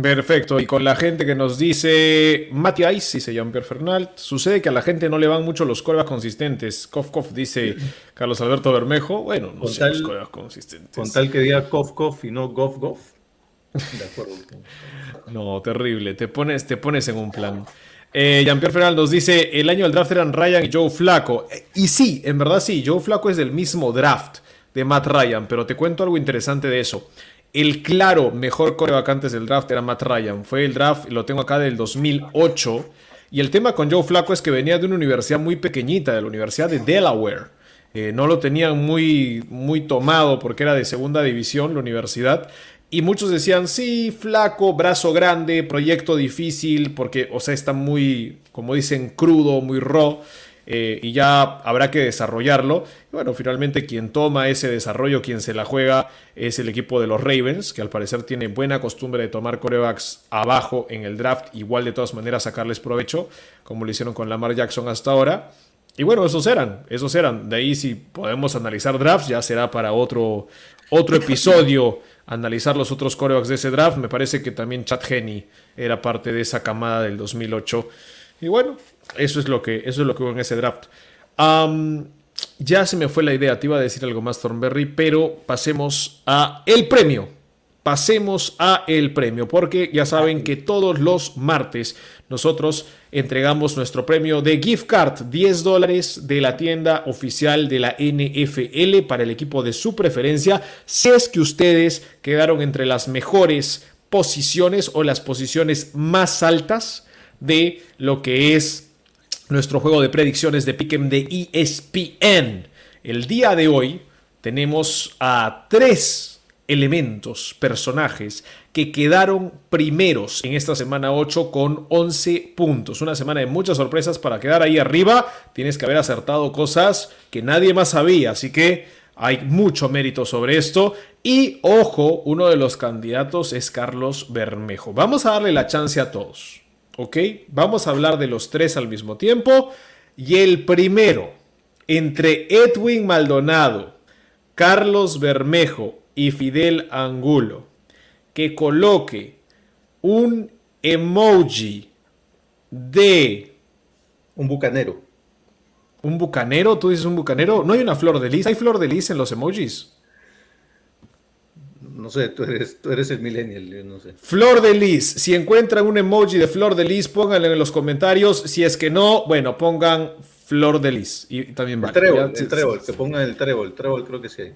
Perfecto, y con la gente que nos dice Matías, dice Jean-Pierre Fernald, sucede que a la gente no le van mucho los corebas consistentes. Kof Kof dice Carlos Alberto Bermejo, bueno, no sé los corebas consistentes.
Con tal que diga Kof Kof y no Gof Gof. De acuerdo.
no, terrible. Te pones, te pones en un plan. Eh, Jean-Pierre Fernal nos dice: el año del draft eran Ryan y Joe Flaco. Eh, y sí, en verdad sí, Joe Flaco es del mismo draft de Matt Ryan, pero te cuento algo interesante de eso. El claro mejor coreback antes del draft era Matt Ryan. Fue el draft, lo tengo acá, del 2008. Y el tema con Joe Flaco es que venía de una universidad muy pequeñita, de la Universidad de Delaware. Eh, no lo tenían muy, muy tomado porque era de segunda división la universidad. Y muchos decían, sí, flaco, brazo grande, proyecto difícil, porque, o sea, está muy, como dicen, crudo, muy raw, eh, y ya habrá que desarrollarlo. Y bueno, finalmente quien toma ese desarrollo, quien se la juega, es el equipo de los Ravens, que al parecer tiene buena costumbre de tomar corebacks abajo en el draft, igual de todas maneras sacarles provecho, como lo hicieron con Lamar Jackson hasta ahora. Y bueno, esos eran, esos eran. De ahí si podemos analizar drafts, ya será para otro, otro episodio analizar los otros corebacks de ese draft. Me parece que también Chad Henney era parte de esa camada del 2008. Y bueno, eso es lo que, eso es lo que hubo en ese draft. ya se me fue la idea, te iba a decir algo más, Thornberry, pero pasemos a el premio. Pasemos a el premio, porque ya saben que todos los martes nosotros entregamos nuestro premio de gift card, 10 dólares de la tienda oficial de la NFL para el equipo de su preferencia, si es que ustedes quedaron entre las mejores posiciones o las posiciones más altas de lo que es nuestro juego de predicciones de Pick'em de ESPN. El día de hoy tenemos a tres elementos, personajes que quedaron primeros en esta semana 8 con 11 puntos. Una semana de muchas sorpresas para quedar ahí arriba. Tienes que haber acertado cosas que nadie más sabía, así que hay mucho mérito sobre esto. Y ojo, uno de los candidatos es Carlos Bermejo. Vamos a darle la chance a todos. ¿Ok? Vamos a hablar de los tres al mismo tiempo. Y el primero, entre Edwin Maldonado, Carlos Bermejo y Fidel Angulo, que coloque un emoji de...
Un bucanero.
¿Un bucanero? ¿Tú dices un bucanero? No hay una flor de lis. ¿Hay flor de lis en los emojis?
No sé, tú eres, tú eres el millennial, yo no sé.
Flor de lis. Si encuentran un emoji de flor de lis, pónganlo en los comentarios. Si es que no, bueno, pongan flor de lis. Y también
El
vale.
trébol,
Ya,
el trébol, que pongan el trébol, el trébol creo que sí hay.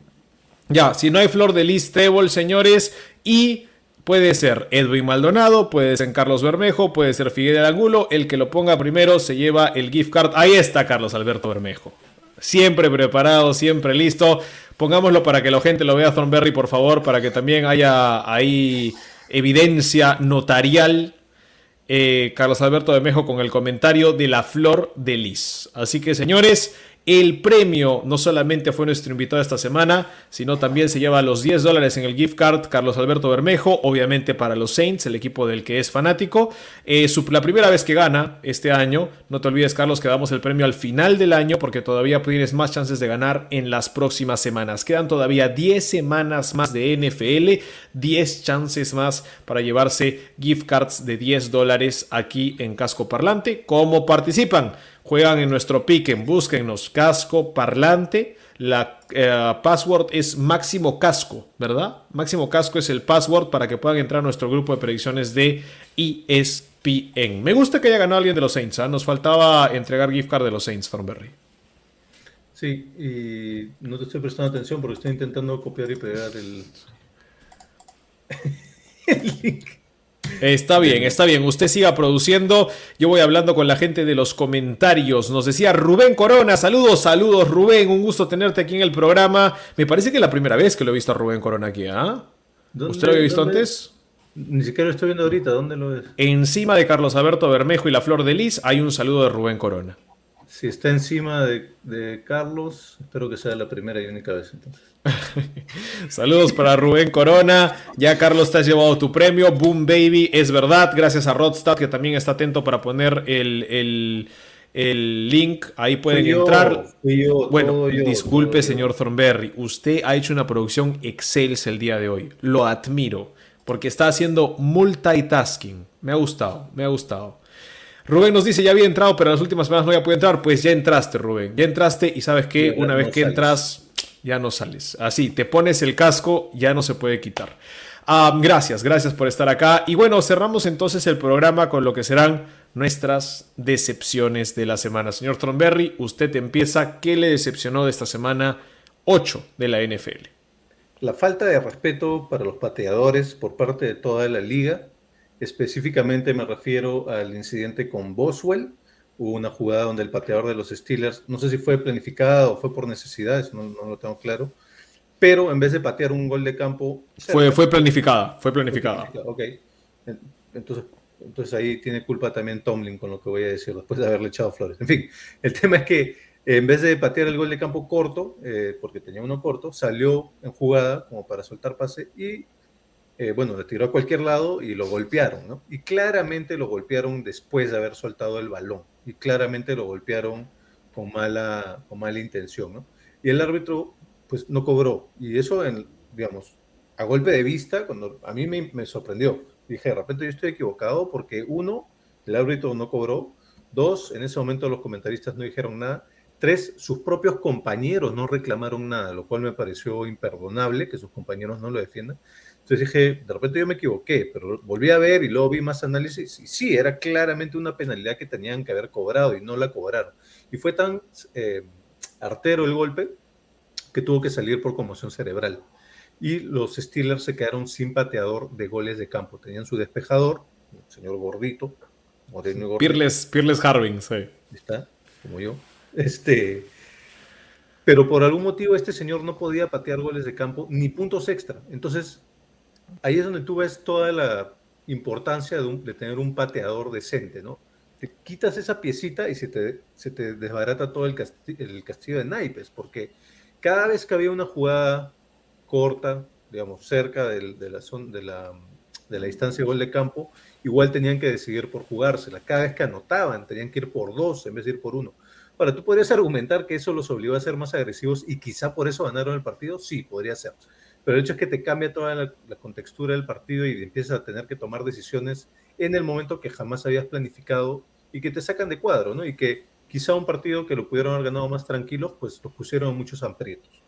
Ya, si no hay flor de lis, trébol, señores. Y puede ser Edwin Maldonado, puede ser Carlos Bermejo, puede ser Figueroa del Angulo. El que lo ponga primero se lleva el gift card. Ahí está Carlos Alberto Bermejo. Siempre preparado, siempre listo. Pongámoslo para que la gente lo vea, Thornberry, por favor, para que también haya ahí evidencia notarial. Eh, Carlos Alberto Bermejo con el comentario de la flor de lis. Así que, señores, el premio no solamente fue nuestro invitado esta semana, sino también se lleva los 10 dólares en el gift card Carlos Alberto Bermejo, obviamente para los Saints, el equipo del que es fanático. Eh, la primera vez que gana este año, no te olvides Carlos que damos el premio al final del año porque todavía tienes más chances de ganar en las próximas semanas. Quedan todavía 10 semanas más de NFL, 10 chances más para llevarse gift cards de 10 dólares aquí en Casco Parlante. ¿Cómo participan? Juegan en nuestro piquen, búsquennos Casco Parlante. La eh, password es Máximo Casco, ¿verdad? Máximo Casco es el password para que puedan entrar a nuestro grupo de predicciones de ESPN. Me gusta que haya ganado alguien de los Saints. ¿ah? Nos faltaba entregar gift card de los Saints, Thornberry.
Sí, y no te estoy prestando atención porque estoy intentando copiar y pegar el, el link.
Está bien, está bien. Usted siga produciendo. Yo voy hablando con la gente de los comentarios. Nos decía Rubén Corona. Saludos, saludos, Rubén. Un gusto tenerte aquí en el programa. Me parece que es la primera vez que lo he visto a Rubén Corona aquí, ¿ah?
¿Dónde-
¿Usted lo había visto
dónde-
antes?
Ni siquiera lo estoy viendo ahorita, ¿dónde lo ves?
Encima de Carlos Alberto Bermejo y la Flor de Lis hay un saludo de Rubén Corona.
Si está encima de, de Carlos, espero que sea la primera y única vez entonces.
Saludos para Rubén Corona. Ya Carlos te has llevado tu premio. Boom Baby, es verdad. Gracias a Rodstad que también está atento para poner el, el- el link. Ahí pueden
yo,
entrar.
yo,
Bueno,
yo,
disculpe, señor Thornberry. Usted ha hecho una producción excelsa el día de hoy. Lo admiro. Porque está haciendo multitasking. Me ha gustado, me ha gustado. Rubén nos dice, ya había entrado, pero en las últimas semanas no había podido entrar. Pues ya entraste, Rubén. Ya entraste y sabes que una vez que entras, ya no sales. Así, te pones el casco, ya no se puede quitar. Ah, gracias, gracias por estar acá. Y bueno, cerramos entonces el programa con lo que serán nuestras decepciones de la semana. Señor Thornberry, usted empieza. ¿Qué le decepcionó de esta semana 8 de la NFL?
La falta de respeto para los pateadores por parte de toda la liga. Específicamente me refiero al incidente con Boswell. Hubo una jugada donde el pateador de los Steelers, no sé si fue planificada o fue por necesidad, eso no, no lo tengo claro, pero en vez de patear un gol de campo...
Fue, fue planificada, fue planificada.
Ok. Entonces, entonces ahí tiene culpa también Tomlin con lo que voy a decir después de haberle echado flores. En fin, el tema es que en vez de patear el gol de campo corto, eh, porque tenía uno corto, salió en jugada como para soltar pase y, eh, bueno, le tiró a cualquier lado y lo golpearon, ¿no? Y claramente lo golpearon después de haber soltado el balón. Y claramente lo golpearon con mala, con mala intención, ¿no? Y el árbitro, pues, no cobró. Y eso, en, digamos, a golpe de vista, cuando a mí me, me sorprendió. Dije, de repente yo estoy equivocado porque uno, el árbitro no cobró. Dos, en ese momento los comentaristas no dijeron nada. Tres, sus propios compañeros no reclamaron nada, lo cual me pareció imperdonable que sus compañeros no lo defiendan. Entonces dije, de repente yo me equivoqué, pero volví a ver y luego vi más análisis y sí, era claramente una penalidad que tenían que haber cobrado y no la cobraron. Y fue tan eh, artero el golpe que tuvo que salir por conmoción cerebral. Y los Steelers se quedaron sin pateador de goles de campo. Tenían su despejador, el señor gordito, moreno.
Pirles, Pirles Harvin, sí.
Está, como yo. Este, pero por algún motivo este señor no podía patear goles de campo ni puntos extra. Entonces, ahí es donde tú ves toda la importancia de, tener un pateador decente, ¿no? Te quitas esa piecita y se te, se desbarata todo el, casti- el castillo de naipes, porque cada vez que había una jugada corta, digamos, cerca de, la, de la distancia de gol de campo, igual tenían que decidir por jugársela. Cada vez que anotaban, tenían que ir por dos en vez de ir por uno. Ahora, ¿tú podrías argumentar que eso los obligó a ser más agresivos y quizá por eso ganaron el partido? Sí, podría ser. Pero el hecho es que te cambia toda la, contextura del partido y empiezas a tener que tomar decisiones en el momento que jamás habías planificado y que te sacan de cuadro, ¿no? Y que quizá un partido que lo pudieron haber ganado más tranquilos, pues los pusieron en muchos aprietos.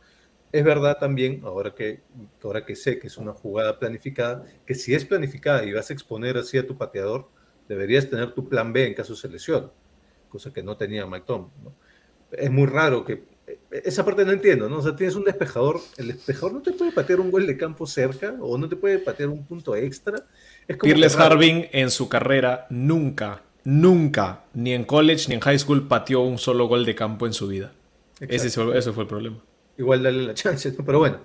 Es verdad también, ahora que, ahora que sé que es una jugada planificada, que si es planificada y vas a exponer así a tu pateador, deberías tener tu plan B en caso se lesione, cosa que no tenía Mike. Es muy raro que... Esa parte no entiendo, ¿no? O sea, tienes un despejador, el despejador no te puede patear un gol de campo cerca o no te puede patear un punto extra. Es como.
Harvin en su carrera nunca, nunca, ni en college ni en high school, pateó un solo gol de campo en su vida. Ese, ese fue el problema.
Igual dale la chance, ¿no? Pero bueno.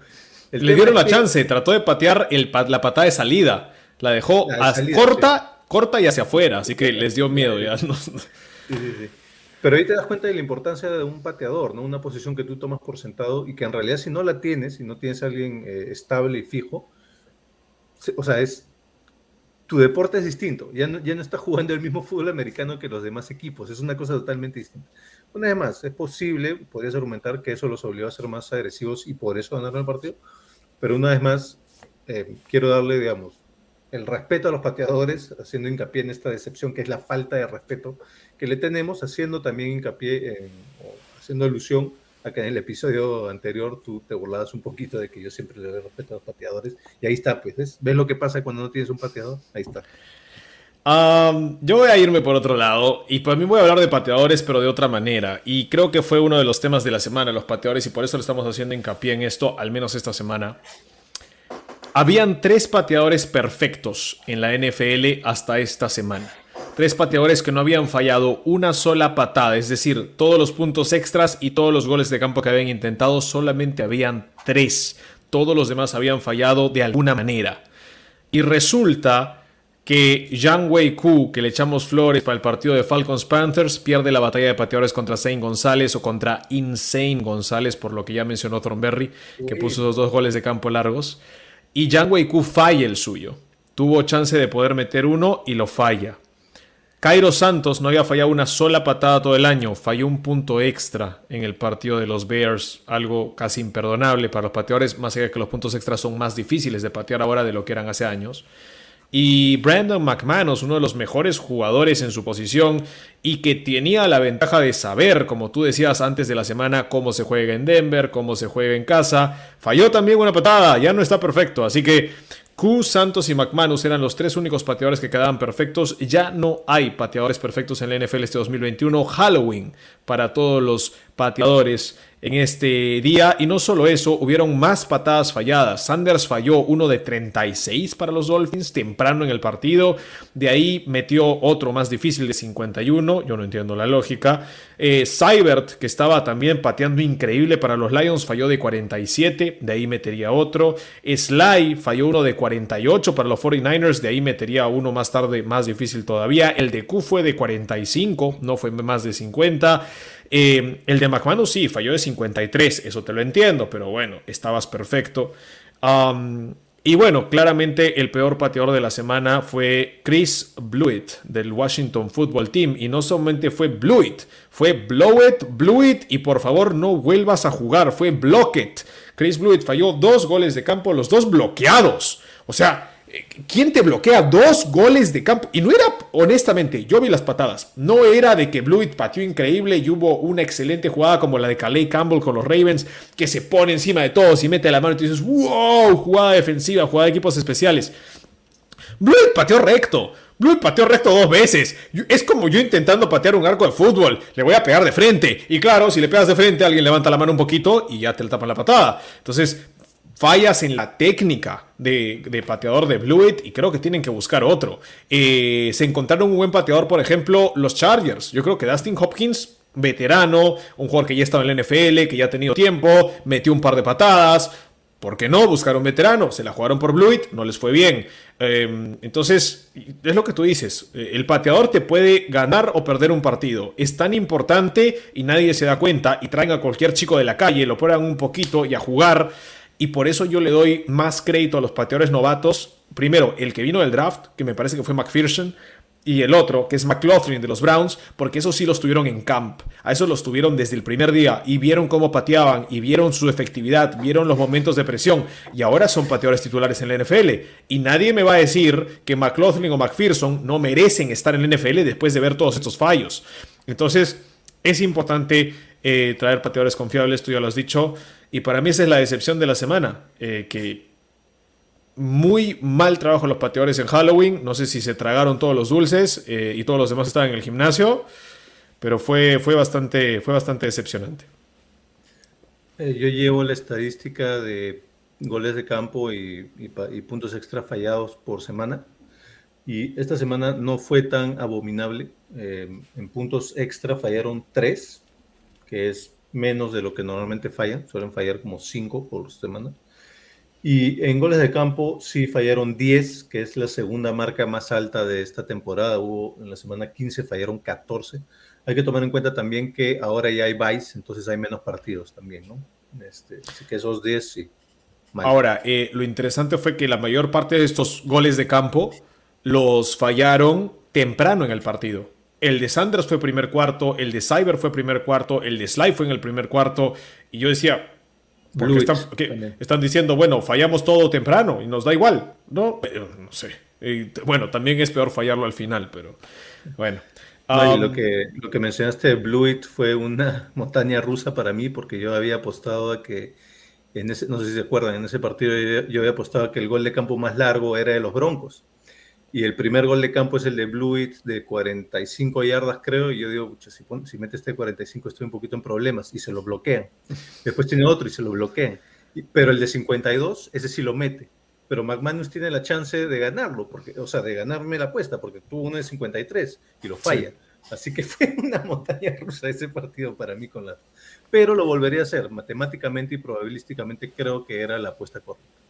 Le dieron la
que-
chance, trató de patear el la patada de salida. La dejó
La de
as-
salida,
corta, corta y hacia afuera, así que les dio miedo ya. ¿no?
Sí, sí, sí. Pero ahí te das cuenta de la importancia de un pateador, ¿no? Una posición que tú tomas por sentado y que en realidad si no la tienes, si no tienes a alguien eh, estable y fijo, o sea, es tu deporte es distinto. Ya no, ya no estás jugando el mismo fútbol americano que los demás equipos. Es una cosa totalmente distinta. Una vez más, es posible, podrías argumentar que eso los obligó a ser más agresivos y por eso ganaron el partido. Pero una vez más, eh, quiero darle, digamos, el respeto a los pateadores, haciendo hincapié en esta decepción que es la falta de respeto que le tenemos, haciendo también hincapié haciendo alusión a que en el episodio anterior tú te burlabas un poquito de que yo siempre le doy respeto a los pateadores. Y ahí está, pues, ¿ves? ¿Ves lo que pasa cuando no tienes un pateador? Ahí está.
Am, yo voy a irme por otro lado y para mí voy a hablar de pateadores pero de otra manera y creo que fue uno de los temas de la semana los pateadores y por eso le estamos haciendo hincapié en esto al menos esta semana. Habían tres pateadores perfectos en la NFL hasta esta semana. Tres pateadores que no habían fallado una sola patada, es decir, todos los puntos extras y todos los goles de campo que habían intentado, solamente habían tres. Todos los demás habían fallado de alguna manera. Y resulta que Yang Wei Ku, que le echamos flores para el partido de Falcons Panthers, pierde la batalla de pateadores contra Zane González o contra Insane González, por lo que ya mencionó Thornberry, que puso esos dos goles de campo largos. Y Yang Wei Ku falla el suyo. Tuvo chance de poder meter uno y lo falla. Cairo Santos no había fallado una sola patada todo el año, falló un punto extra en el partido de los Bears, algo casi imperdonable para los pateadores, más allá de que los puntos extras son más difíciles de patear ahora de lo que eran hace años. Y Brandon McManus, uno de los mejores jugadores en su posición y que tenía la ventaja de saber, como tú decías antes de la semana, cómo se juega en Denver, cómo se juega en casa, falló también una patada, ya no está perfecto, así que Q, Santos y McManus eran los tres únicos pateadores que quedaban perfectos. Ya no hay pateadores perfectos en la NFL este 2021. Halloween para todos los pateadores en este día. Y no solo eso, hubieron más patadas falladas. Sanders falló uno de 36 para los Dolphins temprano en el partido. De ahí metió otro más difícil de 51. Yo no entiendo la lógica. Eh, que estaba también pateando increíble para los Lions, falló de 47. De ahí metería otro. Sly falló uno de 48 para los 49ers. De ahí metería uno más tarde más difícil todavía. El de Q fue de 45, no fue más de 50. Eh, el de McManus sí, falló de 53, eso te lo entiendo, pero bueno, estabas perfecto. Y bueno, claramente el peor pateador de la semana fue Chris Blewett del Washington Football Team. Y no solamente fue Blewett, fue Blowett, Blewett y por favor no vuelvas a jugar, fue Blockett. Chris Blewett falló dos goles de campo, los dos bloqueados. O sea, ¿Quién te bloquea dos goles de campo? Y no era, honestamente, yo vi las patadas. No era de que Blewett pateó increíble y hubo una excelente jugada como la de Calais Campbell con los Ravens, que se pone encima de todos y mete la mano y tú dices, wow, jugada defensiva, jugada de equipos especiales. Blewett pateó recto. Blewett pateó recto dos veces. Es como yo intentando patear un arco de fútbol. Le voy a pegar de frente. Y claro, si le pegas de frente, alguien levanta la mano un poquito y ya te le tapan la patada. Entonces, fallas en la técnica de, pateador de Blewett y creo que tienen que buscar otro. Eh, se encontraron un buen pateador, por ejemplo, los Chargers. Yo creo que Dustin Hopkins, veterano, un jugador que ya estaba en la NFL, que ya ha tenido tiempo, metió un par de patadas. ¿Por qué no? Buscaron veterano, se la jugaron por Blewett, no les fue bien. Eh, entonces, es lo que tú dices, eh, el pateador te puede ganar o perder un partido. Es tan importante y nadie se da cuenta y traen a cualquier chico de la calle, lo ponen un poquito y a jugar. Y por eso yo le doy más crédito a los pateadores novatos. Primero, el que vino del draft, que me parece que fue McPherson, y el otro, que es McLaughlin de los Browns, porque esos sí los tuvieron en camp. A esos los tuvieron desde el primer día y vieron cómo pateaban y vieron su efectividad, vieron los momentos de presión y ahora son pateadores titulares en la NFL. Y nadie me va a decir que McLaughlin o McPherson no merecen estar en la NFL después de ver todos estos fallos. Entonces, es importante eh, traer pateadores confiables, tú ya lo has dicho. Y para mí esa es la decepción de la semana, eh, que muy mal trabajo los pateadores en Halloween, no sé si se tragaron todos los dulces eh, y todos los demás estaban en el gimnasio, pero fue, fue, bastante, fue bastante decepcionante.
Eh, yo llevo la estadística de goles de campo y, puntos extra fallados por semana. Y esta semana no fue tan abominable. en puntos extra fallaron tres, que es menos de lo que normalmente fallan, suelen fallar como 5 por semana. Y en goles de campo sí fallaron 10, que es la segunda marca más alta de esta temporada. Hubo en la semana 15 fallaron 14. Hay que tomar en cuenta también que ahora ya hay Vice, entonces hay menos partidos también, ¿no? Este, así que esos 10 sí.
Ahora, eh, lo interesante fue que la mayor parte de estos goles de campo los fallaron temprano en el partido. El de Sanders fue primer cuarto, el de Cyber fue primer cuarto, el de Sly fue en el primer cuarto. Y yo decía, porque están, están, diciendo, bueno, fallamos todo temprano y nos da igual. No, no sé. bueno, también es peor fallarlo al final, pero bueno.
lo, um, que, lo que mencionaste de fue una montaña rusa para mí, porque yo había apostado a que, en ese, no sé si se acuerdan, en ese partido yo había apostado a que el gol de campo más largo era de los Broncos y el primer gol de campo es el de Blewett de 45 yardas, creo, y yo digo, si, si mete este 45 estoy un poquito en problemas, y se lo bloquean. Después tiene otro y se lo bloquean. Pero el de 52, ese sí lo mete. Pero McManus tiene la chance de ganarlo, porque, o sea, de ganarme la apuesta, porque tuvo uno de 53 y lo falla. Así que fue una montaña rusa ese partido para mí con la... Pero lo volvería a hacer, matemáticamente y probabilísticamente creo que era la apuesta correcta.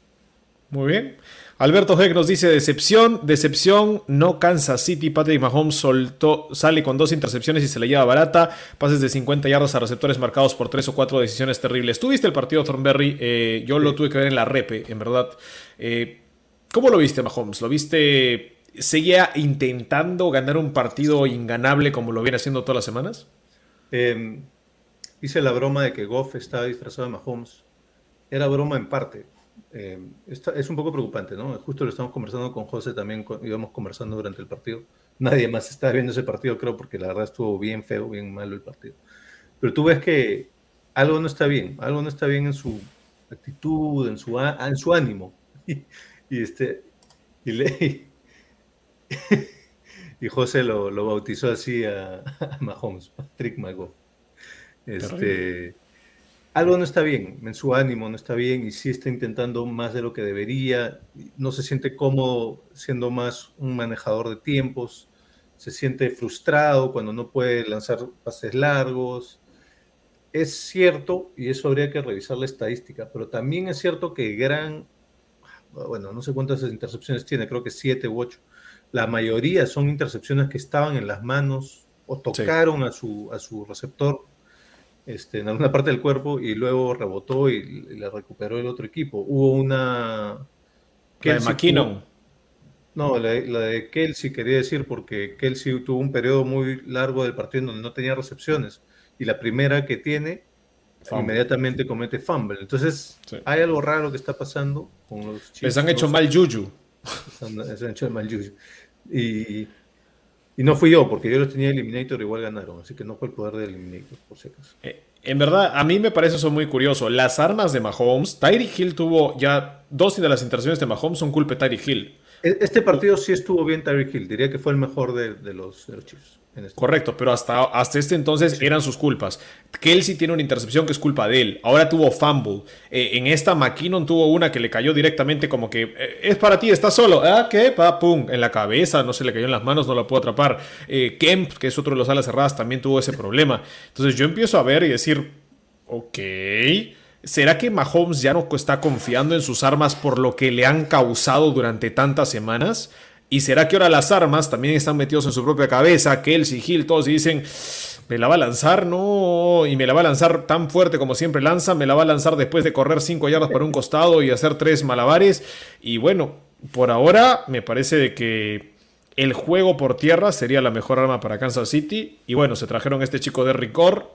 Muy bien. Alberto Heck nos dice decepción, decepción, no Kansas City, Patrick Mahomes soltó, sale con dos intercepciones y se le lleva barata, pases de 50 yardas a receptores marcados por tres o cuatro decisiones terribles. ¿Tuviste el partido Thornberry? Eh, yo lo tuve que ver en la repe, en verdad. Eh, ¿Cómo lo viste Mahomes? ¿Lo viste, seguía intentando ganar un partido inganable como lo viene haciendo todas las semanas?
Em, hice la broma de que Goff estaba disfrazado de Mahomes. Era broma en parte eh, es un poco preocupante, ¿no? Justo lo estamos conversando con José también, íbamos conversando durante el partido. Nadie más estaba viendo ese partido, creo, porque la verdad estuvo bien feo, bien malo el partido. Pero tú ves que algo no está bien, algo no está bien en su actitud, en su, en su ánimo. Y, este, y, José lo, lo, bautizó así a, Mahomes, Patrick Mahomes. Este, algo no está bien, en su ánimo no está bien y sí está intentando más de lo que debería, no se siente cómodo siendo más un manejador de tiempos, se siente frustrado cuando no puede lanzar pases largos. Es cierto, y eso habría que revisar la estadística, pero también es cierto que gran, bueno, no sé cuántas intercepciones tiene, creo que siete u ocho. La mayoría son intercepciones que estaban en las manos o tocaron a, su, a su receptor este, en alguna parte del cuerpo y luego rebotó y, la recuperó el otro equipo. Hubo una...
La de McKinnon.
No, la, de Kelsey quería decir porque Kelsey tuvo un periodo muy largo del partido donde no tenía recepciones y la primera que tiene inmediatamente comete fumble. Entonces hay algo raro que está pasando con los
chicos. Les han hecho mal Juju.
Se, se han hecho mal juicio. Y, y no fui yo, porque yo los tenía Eliminator igual ganaron, así que no fue el poder de Eliminator, por si acaso.
Eh, en verdad, a mí me parece eso muy curioso. Las armas de Mahomes, Tyreek Hill tuvo ya dos de las interacciones de Mahomes son culpa de Tyreek Hill.
E- Este partido sí estuvo bien Tyreek Hill, diría que fue el mejor de, de los, de los Chiefs. Este
Correcto, pero hasta, hasta este entonces eran sus culpas. Kelsey tiene una intercepción que es culpa de él. Ahora tuvo fumble. Eh, en esta McKinnon tuvo una que le cayó directamente como que eh, es para ti, estás solo. Ah, ¿qué? Pa, pum, en la cabeza, no se le cayó en las manos, no la puedo atrapar. Eh, Kemp, que es otro de los alas cerradas, también tuvo ese problema. Entonces yo empiezo a ver y decir, ok. ¿Será que Mahomes ya no está confiando en sus armas por lo que le han causado durante tantas semanas? ¿Y será que ahora las armas también están metidos en su propia cabeza? Kelsey, Hill, todos y dicen, me la va a lanzar, no, y me la va a lanzar tan fuerte como siempre lanza, me la va a lanzar después de correr 5 yardas para un costado y hacer tres malabares. Y bueno, por ahora me parece de que el juego por tierra sería la mejor arma para Kansas City. Y bueno, se trajeron este chico de Ricor.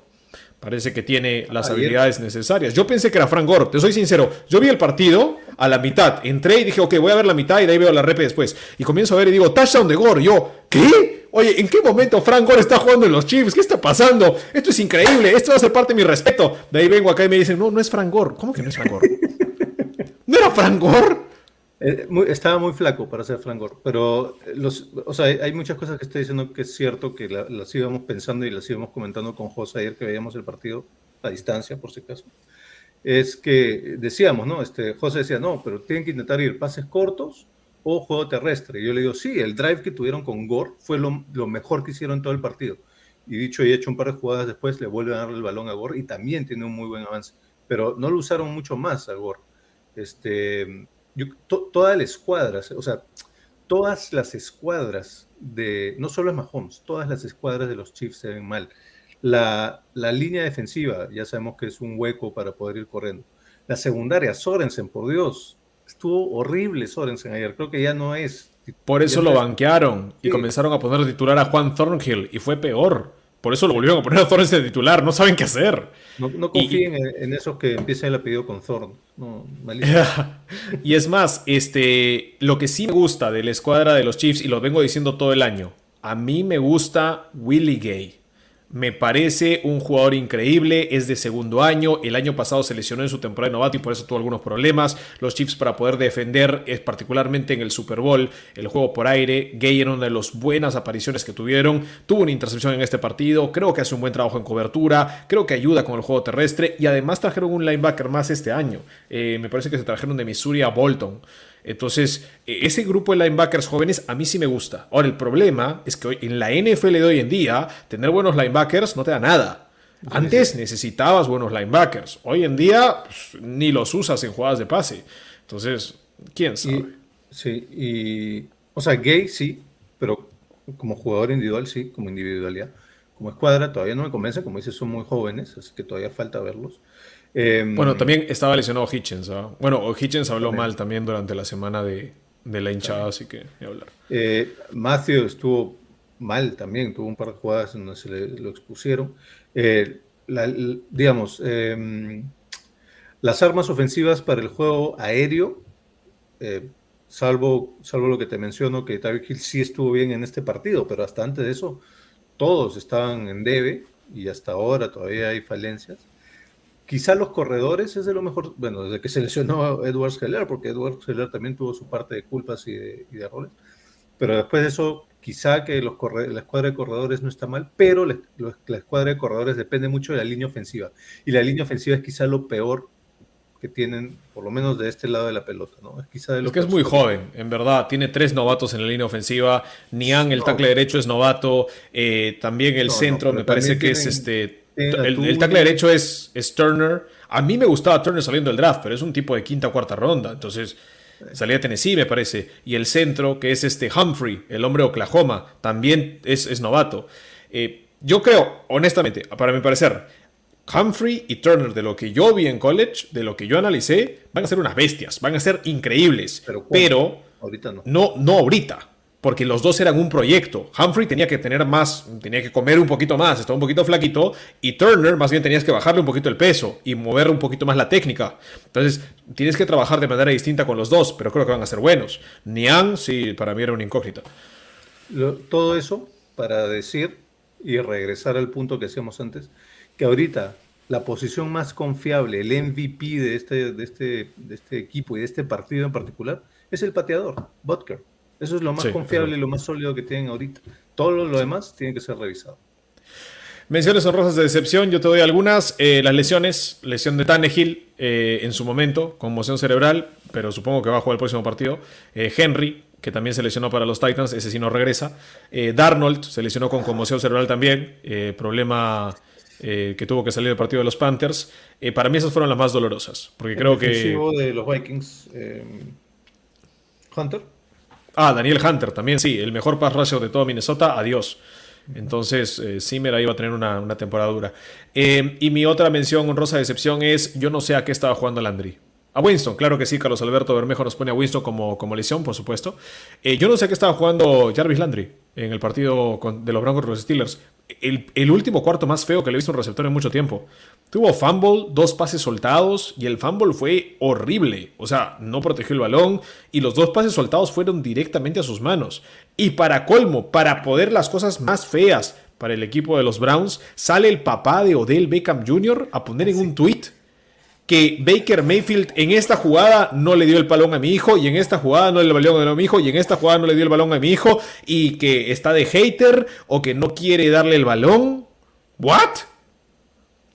Parece que tiene las
Ayer.
habilidades necesarias. Yo pensé que era Frank Gore, te soy sincero. Yo vi el partido a la mitad, entré y dije, ok, voy a ver la mitad y de ahí veo la rep después. Y comienzo a ver y digo, touchdown de Gore. Y yo, ¿qué? Oye, ¿en qué momento Frank Gore está jugando en los Chiefs? ¿Qué está pasando? Esto es increíble, esto va a ser parte de mi respeto. De ahí vengo acá y me dicen, no, no es Frank Gore. ¿Cómo que no es Frank Gore? ¿No era Frank Gore?
Eh, muy- estaba muy flaco para ser Frank Gore, pero eh, los, o sea, hay, muchas cosas que estoy diciendo que es cierto, que la- las íbamos pensando y las íbamos comentando con José ayer que veíamos el partido a distancia, por si acaso. Es que decíamos, ¿no? Este, José decía, no, pero tienen que intentar ir pases cortos o juego terrestre. Y yo le digo, sí, el drive que tuvieron con Gore fue lo, lo mejor que hicieron todo el partido. Y dicho y hecho, un par de jugadas después le vuelven a darle el balón a Gore y también tiene un muy buen avance. Pero no lo usaron mucho más a Gore. Este, yo- to- toda la escuadra, o sea, todas las escuadras de, no solo es Mahomes, todas las escuadras de los Chiefs se ven mal. La, la línea defensiva, ya sabemos que es un hueco para poder ir corriendo. La secundaria, Sorensen, por Dios, estuvo horrible Sorensen ayer, creo que ya no es.
Por eso lo banquearon y
Sí.
comenzaron a poner titular a Juan Thornhill y fue peor. Por eso lo volvieron a poner a Thornhill de titular, no saben qué hacer.
No, no
Y-
confíen en, en esos que empiezan el apellido con Thorn. No,
y es más, este, lo que sí me gusta de la escuadra de los Chiefs, y lo vengo diciendo todo el año, a mí me gusta Willie Gay. Me parece un jugador increíble, es de segundo año, el año pasado se lesionó en su temporada de novato y por eso tuvo algunos problemas. Los Chiefs para poder defender, eh, particularmente en el Super Bowl, el juego por aire, Gay era una de las buenas apariciones que tuvieron, tuvo una intercepción en este partido, creo que hace un buen trabajo en cobertura, creo que ayuda con el juego terrestre y además trajeron un linebacker más este año. Eh, me parece que se trajeron de Missouri a Bolton. Entonces, eh, ese grupo de linebackers jóvenes a mí sí me gusta. Ahora, el problema es que hoy, en la NFL de hoy en día, tener buenos linebackers no te da nada. Antes necesitabas buenos linebackers. Hoy en día pues, ni los usas en jugadas de pase. Entonces, ¿quién sabe?
Y, sí, y, o sea, Gay sí, pero como jugador individual sí, como individualidad. Como escuadra todavía no me convence, como dices, son muy jóvenes, así que todavía falta verlos. Eh,
Bueno, también estaba lesionado Hitchens. ¿ah? Bueno, Hitchens habló mal también durante la semana de, de la hinchada, así que ni hablar.
eh, Matthew estuvo mal también, tuvo un par de jugadas en donde se le, lo expusieron. Eh, la- digamos, eh, las armas ofensivas para el juego aéreo, eh, salvo, salvo lo que te menciono, que Tyreek Hill sí estuvo bien en este partido, pero hasta antes de eso, todos estaban en debe y hasta ahora todavía hay falencias. Quizá los corredores es de lo mejor, bueno, desde que se lesionó a Edwards Heller, porque Edwards Heller también tuvo su parte de culpas y de, y de errores. Pero después de eso, quizá que los corre- la escuadra de corredores no está mal, pero la, la- escuadra de corredores depende mucho de la línea ofensiva. Y la línea ofensiva es quizá lo peor que tienen, por lo menos de este lado de la pelota, ¿no? Es quizá de
Lo
los
que es muy joven, en verdad. Tiene tres novatos en la línea ofensiva. Nian, el
No.
tackle derecho, es novato. Eh, también el
No, no,
centro,
pero
me parece que es
tienen-
este. El, tackle derecho es, es Turner. A mí me gustaba Turner saliendo del draft, pero es un tipo de quinta o cuarta ronda. Entonces, salía Tennessee, me parece. Y el centro, que es este Humphrey, el hombre de Oklahoma, también es, es novato. Eh, yo creo, honestamente, para mi parecer, Humphrey y Turner, de lo que yo vi en college, de lo que yo analicé, van a ser unas bestias, van a ser increíbles.
Pero
pero
Ahorita no.
no, no ahorita. Porque los dos eran un proyecto. Humphrey tenía que tener más, tenía que comer un poquito más, estaba un poquito flaquito, y Turner más bien tenías que bajarle un poquito el peso y mover un poquito más la técnica. Entonces, tienes que trabajar de manera distinta con los dos, pero creo que van a ser buenos. Niang, sí, para mí era una incógnita.
Todo eso para decir y regresar al punto que hacíamos antes, que ahorita la posición más confiable, el MVP de este, de este, de este equipo y de este partido en particular, es el pateador, Butker. Eso es lo más
Sí,
confiable y lo más sólido que tienen ahorita. Todo lo, lo demás tiene que ser revisado.
Menciones honrosas de decepción, yo te doy algunas. Eh, las lesiones, lesión de Tannehill eh, en su momento, conmoción cerebral, pero supongo que va a jugar el próximo partido. Eh, Henry, que también se lesionó para los Titans, ese sí no regresa. Darnold se lesionó con conmoción cerebral también, problema que tuvo que salir del partido de los Panthers. Para mí esas fueron las más dolorosas, porque creo
el
que...
defensivo de los Vikings, Hunter.
Ah, Daniel Hunter también, sí, el mejor pass rusher de todo Minnesota, adiós. Entonces, eh, Zimmer ahí va a tener una, una temporada dura. Eh, y mi otra mención honrosa de excepción es, yo no sé a qué estaba jugando Landry. A Winston, claro que sí, Carlos Alberto Bermejo nos pone a Winston como, como lesión, por supuesto. Eh, yo no sé qué estaba jugando Jarvis Landry en el partido con- de los Broncos los Steelers. El, el último cuarto más feo que le he visto a un receptor en mucho tiempo. Tuvo fumble, dos pases soltados y el fumble fue horrible. O sea, no protegió el balón y los dos pases soltados fueron directamente a sus manos. Y para colmo, para poder las cosas más feas para el equipo de los Browns, sale el papá de Odell Beckham Jr. a poner en un tweet que Baker Mayfield en esta jugada no le dio el balón a mi hijo y en esta jugada no le dio el balón a mi hijo y en esta jugada no le dio el balón a mi hijo y que está de hater o que no quiere darle el balón. ¿What?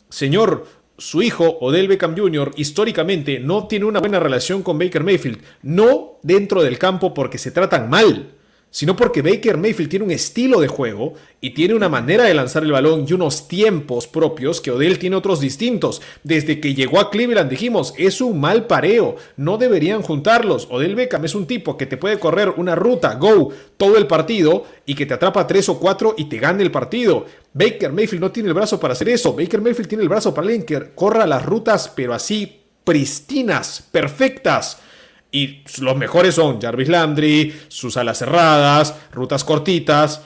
Señor, su hijo, Odell Beckham Jr., históricamente no tiene una buena relación con Baker Mayfield. No dentro del campo porque se tratan mal, sino porque Baker Mayfield tiene un estilo de juego y tiene una manera de lanzar el balón y unos tiempos propios que Odell tiene otros distintos. Desde que llegó a Cleveland dijimos, es un mal pareo, no deberían juntarlos. Odell Beckham es un tipo que te puede correr una ruta, go, todo el partido y que te atrapa tres o cuatro y te gane el partido. Baker Mayfield no tiene el brazo para hacer eso. Baker Mayfield tiene el brazo para alguien que corra las rutas, pero así pristinas, perfectas. Y los mejores son Jarvis Landry, sus alas cerradas, rutas cortitas.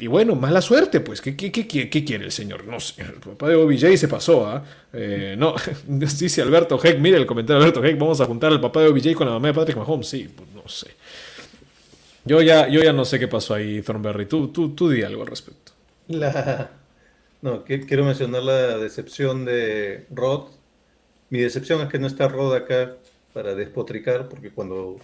Y bueno, mala suerte, pues. ¿Qué, qué, qué, quiere el señor? No sé. El papá de OBJ se pasó, ¿ah? Eh, no, dice Alberto Heck. Mire el comentario de Alberto Heck. Vamos a juntar al papá de OBJ con la mamá de Patrick Mahomes. Sí, pues no sé. Yo ya, yo ya no sé qué pasó ahí, Thornberry. Tú, tú, tú di algo al respecto.
La... No, quiero mencionar la decepción de Rod. Mi decepción es que no está Rod acá para despotricar, porque cuando,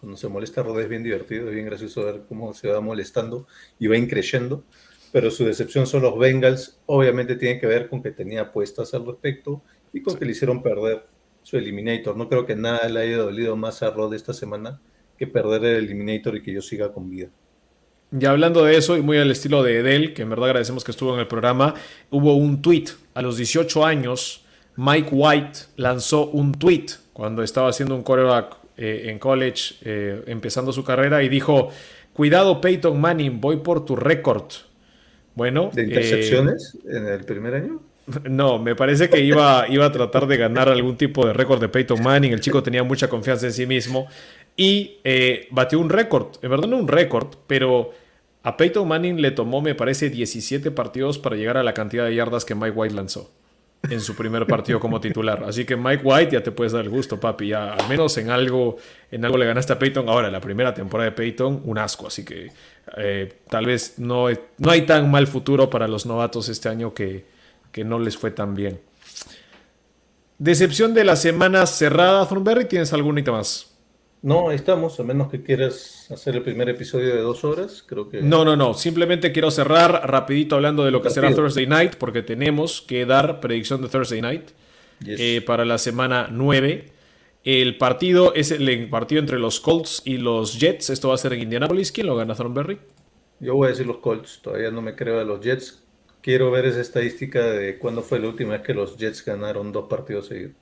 cuando se molesta Rod es bien divertido, es bien gracioso ver cómo se va molestando y va increyendo. Pero su decepción son los Bengals. Obviamente tiene que ver con que tenía apuestas al respecto y con que le hicieron perder su Eliminator. No creo que nada le haya dolido más a Rod esta semana que perder el Eliminator y que yo siga con vida.
Ya hablando de eso, y muy al estilo de Edel, que en verdad agradecemos que estuvo en el programa, hubo un tweet. A los 18 años, Mike White lanzó un tweet cuando estaba haciendo un quarterback eh, en college, eh, empezando su carrera, y dijo: Cuidado, Peyton Manning, voy por tu récord. Bueno,
¿De
eh,
intercepciones en el primer año?
no, me parece que iba, iba a tratar de ganar algún tipo de récord de Peyton Manning. El chico tenía mucha confianza en sí mismo y eh, batió un récord. En verdad no un récord, pero a Peyton Manning le tomó, me parece, 17 partidos para llegar a la cantidad de yardas que Mike White lanzó en su primer partido como titular. Así que Mike White ya te puedes dar el gusto, papi. Ya al menos en algo, en algo le ganaste a Peyton. Ahora, la primera temporada de Peyton, un asco. Así que eh, tal vez no, no hay tan mal futuro para los novatos este año que, que no les fue tan bien. Decepción de la semana cerrada, Thornberry. ¿Tienes alguna más?
No, ahí estamos, a menos que quieras hacer el primer episodio de dos horas, creo que...
No, no, no. Simplemente quiero cerrar rapidito hablando de lo que será. Thursday Night, porque tenemos que dar predicción de Thursday Night
Yes.
eh, para la semana 9. El partido es el partido entre los Colts y los Jets. Esto va a ser en Indianapolis. ¿Quién lo gana, Thornberry?
Yo voy a decir los Colts, todavía no me creo a los Jets. Quiero ver esa estadística de cuándo fue la última vez que los Jets ganaron dos partidos seguidos.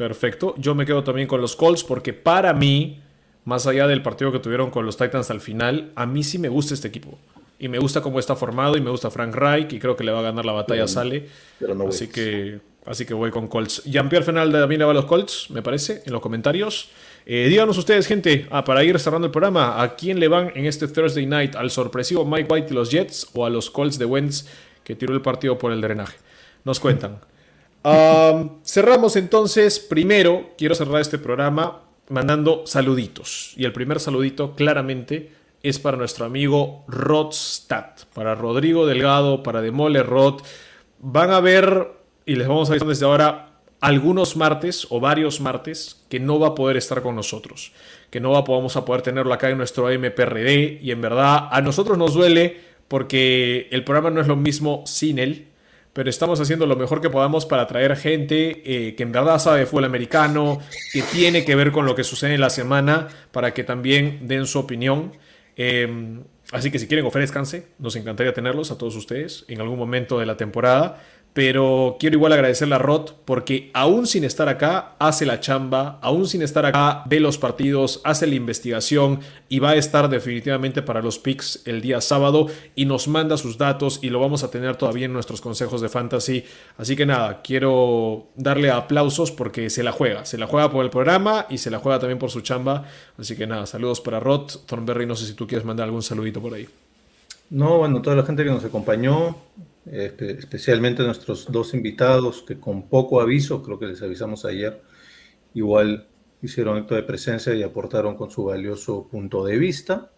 Perfecto. Yo me quedo también con los Colts porque para mí, más allá del partido que tuvieron con los Titans al final, a mí sí me gusta este equipo. Y me gusta cómo está formado y me gusta Frank Reich y creo que le va a ganar la batalla a Sale.
pero no
así que así que voy con Colts. Jean-Pierre Fenalda también le va a los Colts, me parece, en los comentarios. Eh, díganos ustedes, gente, ah, para ir cerrando el programa, ¿a quién le van en este Thursday night? ¿Al sorpresivo Mike White y los Jets o a los Colts de Wentz que tiró el partido por el drenaje? Nos cuentan. Cerramos entonces. Primero, quiero cerrar este programa mandando saluditos. Y el primer saludito, claramente, es para nuestro amigo Rodstad, para Rodrigo Delgado, para Demole Rod. Van a ver, y les vamos a decir desde ahora, algunos martes o varios martes que no va a poder estar con nosotros, que no vamos a poder tenerlo acá en nuestro MPRD y en verdad a nosotros nos duele porque el programa no es lo mismo sin él, pero estamos haciendo lo mejor que podamos para traer gente eh, que en verdad sabe de fútbol americano, que tiene que ver con lo que sucede en la semana, para que también den su opinión. Em, así que si quieren ofrezcanse, nos encantaría tenerlos a todos ustedes en algún momento de la temporada. Pero quiero igual agradecerle a Rod porque aún sin estar acá, hace la chamba, aún sin estar acá, ve los partidos, hace la investigación y va a estar definitivamente para los picks el día sábado y nos manda sus datos y lo vamos a tener todavía en nuestros consejos de fantasy. Así que nada, quiero darle aplausos porque se la juega, se la juega por el programa y se la juega también por su chamba. Así que nada, saludos para Rod. Thornberry, no sé si tú quieres mandar algún saludito por ahí.
No, bueno, toda la gente que nos acompañó, especialmente nuestros dos invitados que con poco aviso, creo que les avisamos ayer, igual hicieron acto de presencia y aportaron con su valioso punto de vista.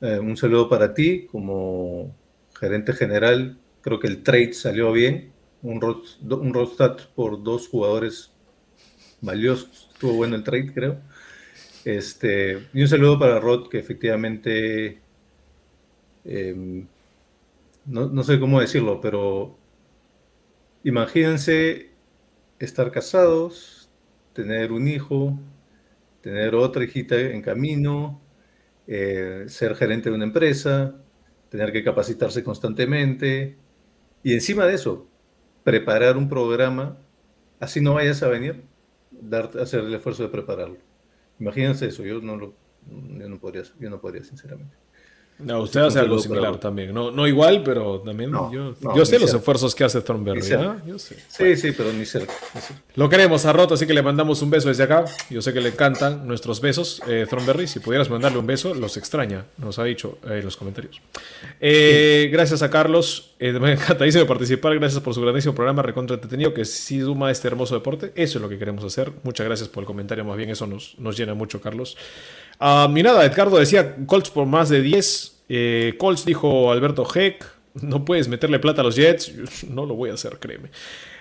Eh, un saludo para ti como gerente general. Creo que el trade salió bien. Un, un Rostat por dos jugadores valiosos. Estuvo bueno el trade, creo. Este, y un saludo para Rod, que efectivamente em, no, sé cómo decirlo, pero imagínense estar casados, tener un hijo, tener otra hijita en camino, eh, ser gerente de una empresa, tener que capacitarse constantemente y encima de eso, preparar un programa, así no vayas a venir, dar, hacer el esfuerzo de prepararlo. Imagínense eso, yo no lo, yo no podría, yo no podría sinceramente.
No, usted hace algo similar también. No, no igual, pero también yo, sé los esfuerzos que hace Thornberry.
Sí, sí, pero ni cerca,
Lo queremos a Roto, así que le mandamos un beso desde acá. Yo sé que le encantan nuestros besos, eh, Thornberry. Si pudieras mandarle un beso, los extraña, nos ha dicho eh, en los comentarios. Eh, gracias a Carlos. Eh, me encantadísimo participar. Gracias por su grandísimo programa recontra entretenido que sí suma este hermoso deporte. Eso es lo que queremos hacer. Muchas gracias por el comentario. Más bien, eso nos, nos llena mucho, Carlos. Uh, mi nada, Edgardo decía Colts por más de 10. Eh, Colts dijo Alberto Heck. No puedes meterle plata a los Jets. No lo voy a hacer, créeme.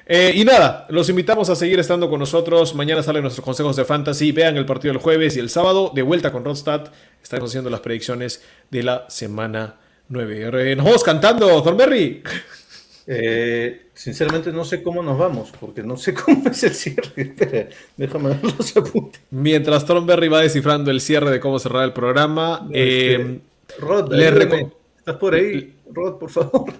Eh, y nada, los invitamos a seguir estando con nosotros. Mañana salen nuestros consejos de fantasy. Vean el partido el jueves y el sábado. De vuelta con Rodstad. Estaremos haciendo las predicciones de la semana 9. Nos vamos cantando, Thornberry.
Eh, sinceramente no sé cómo nos vamos, porque no sé cómo es el cierre. Espera, déjame ver los apuntes.
Mientras Thornberry va descifrando el cierre de cómo cerrar el programa,
este, eh, Rod, ¿estás por ahí? Rod, por favor.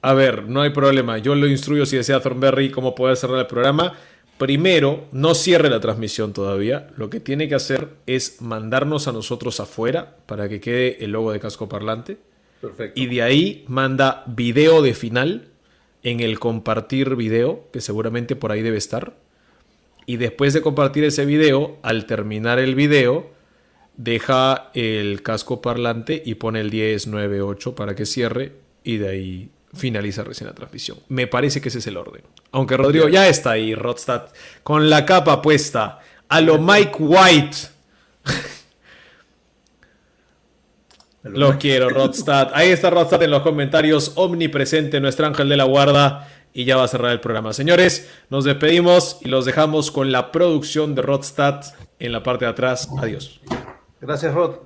A ver, no hay problema. Yo lo instruyo si desea Thornberry cómo poder cerrar el programa. Primero, no cierre la transmisión todavía. Lo que tiene que hacer es mandarnos a nosotros afuera para que quede el logo de casco parlante. Y de ahí manda video de final en el compartir video, que seguramente por ahí debe estar. Y después de compartir ese video, al terminar el video, deja el casco parlante y pone el 1098 para que cierre y de ahí finaliza recién la transmisión. Me parece que ese es el orden. Aunque Rodrigo ya está ahí, Rodstad, con la capa puesta a lo Mike White. Lo quiero, Rodstad. Ahí está Rodstad en los comentarios, omnipresente, nuestro ángel de la guarda. Y ya va a cerrar el programa. Señores, nos despedimos y los dejamos con la producción de Rodstad en la parte de atrás. Adiós.
Gracias, Rod.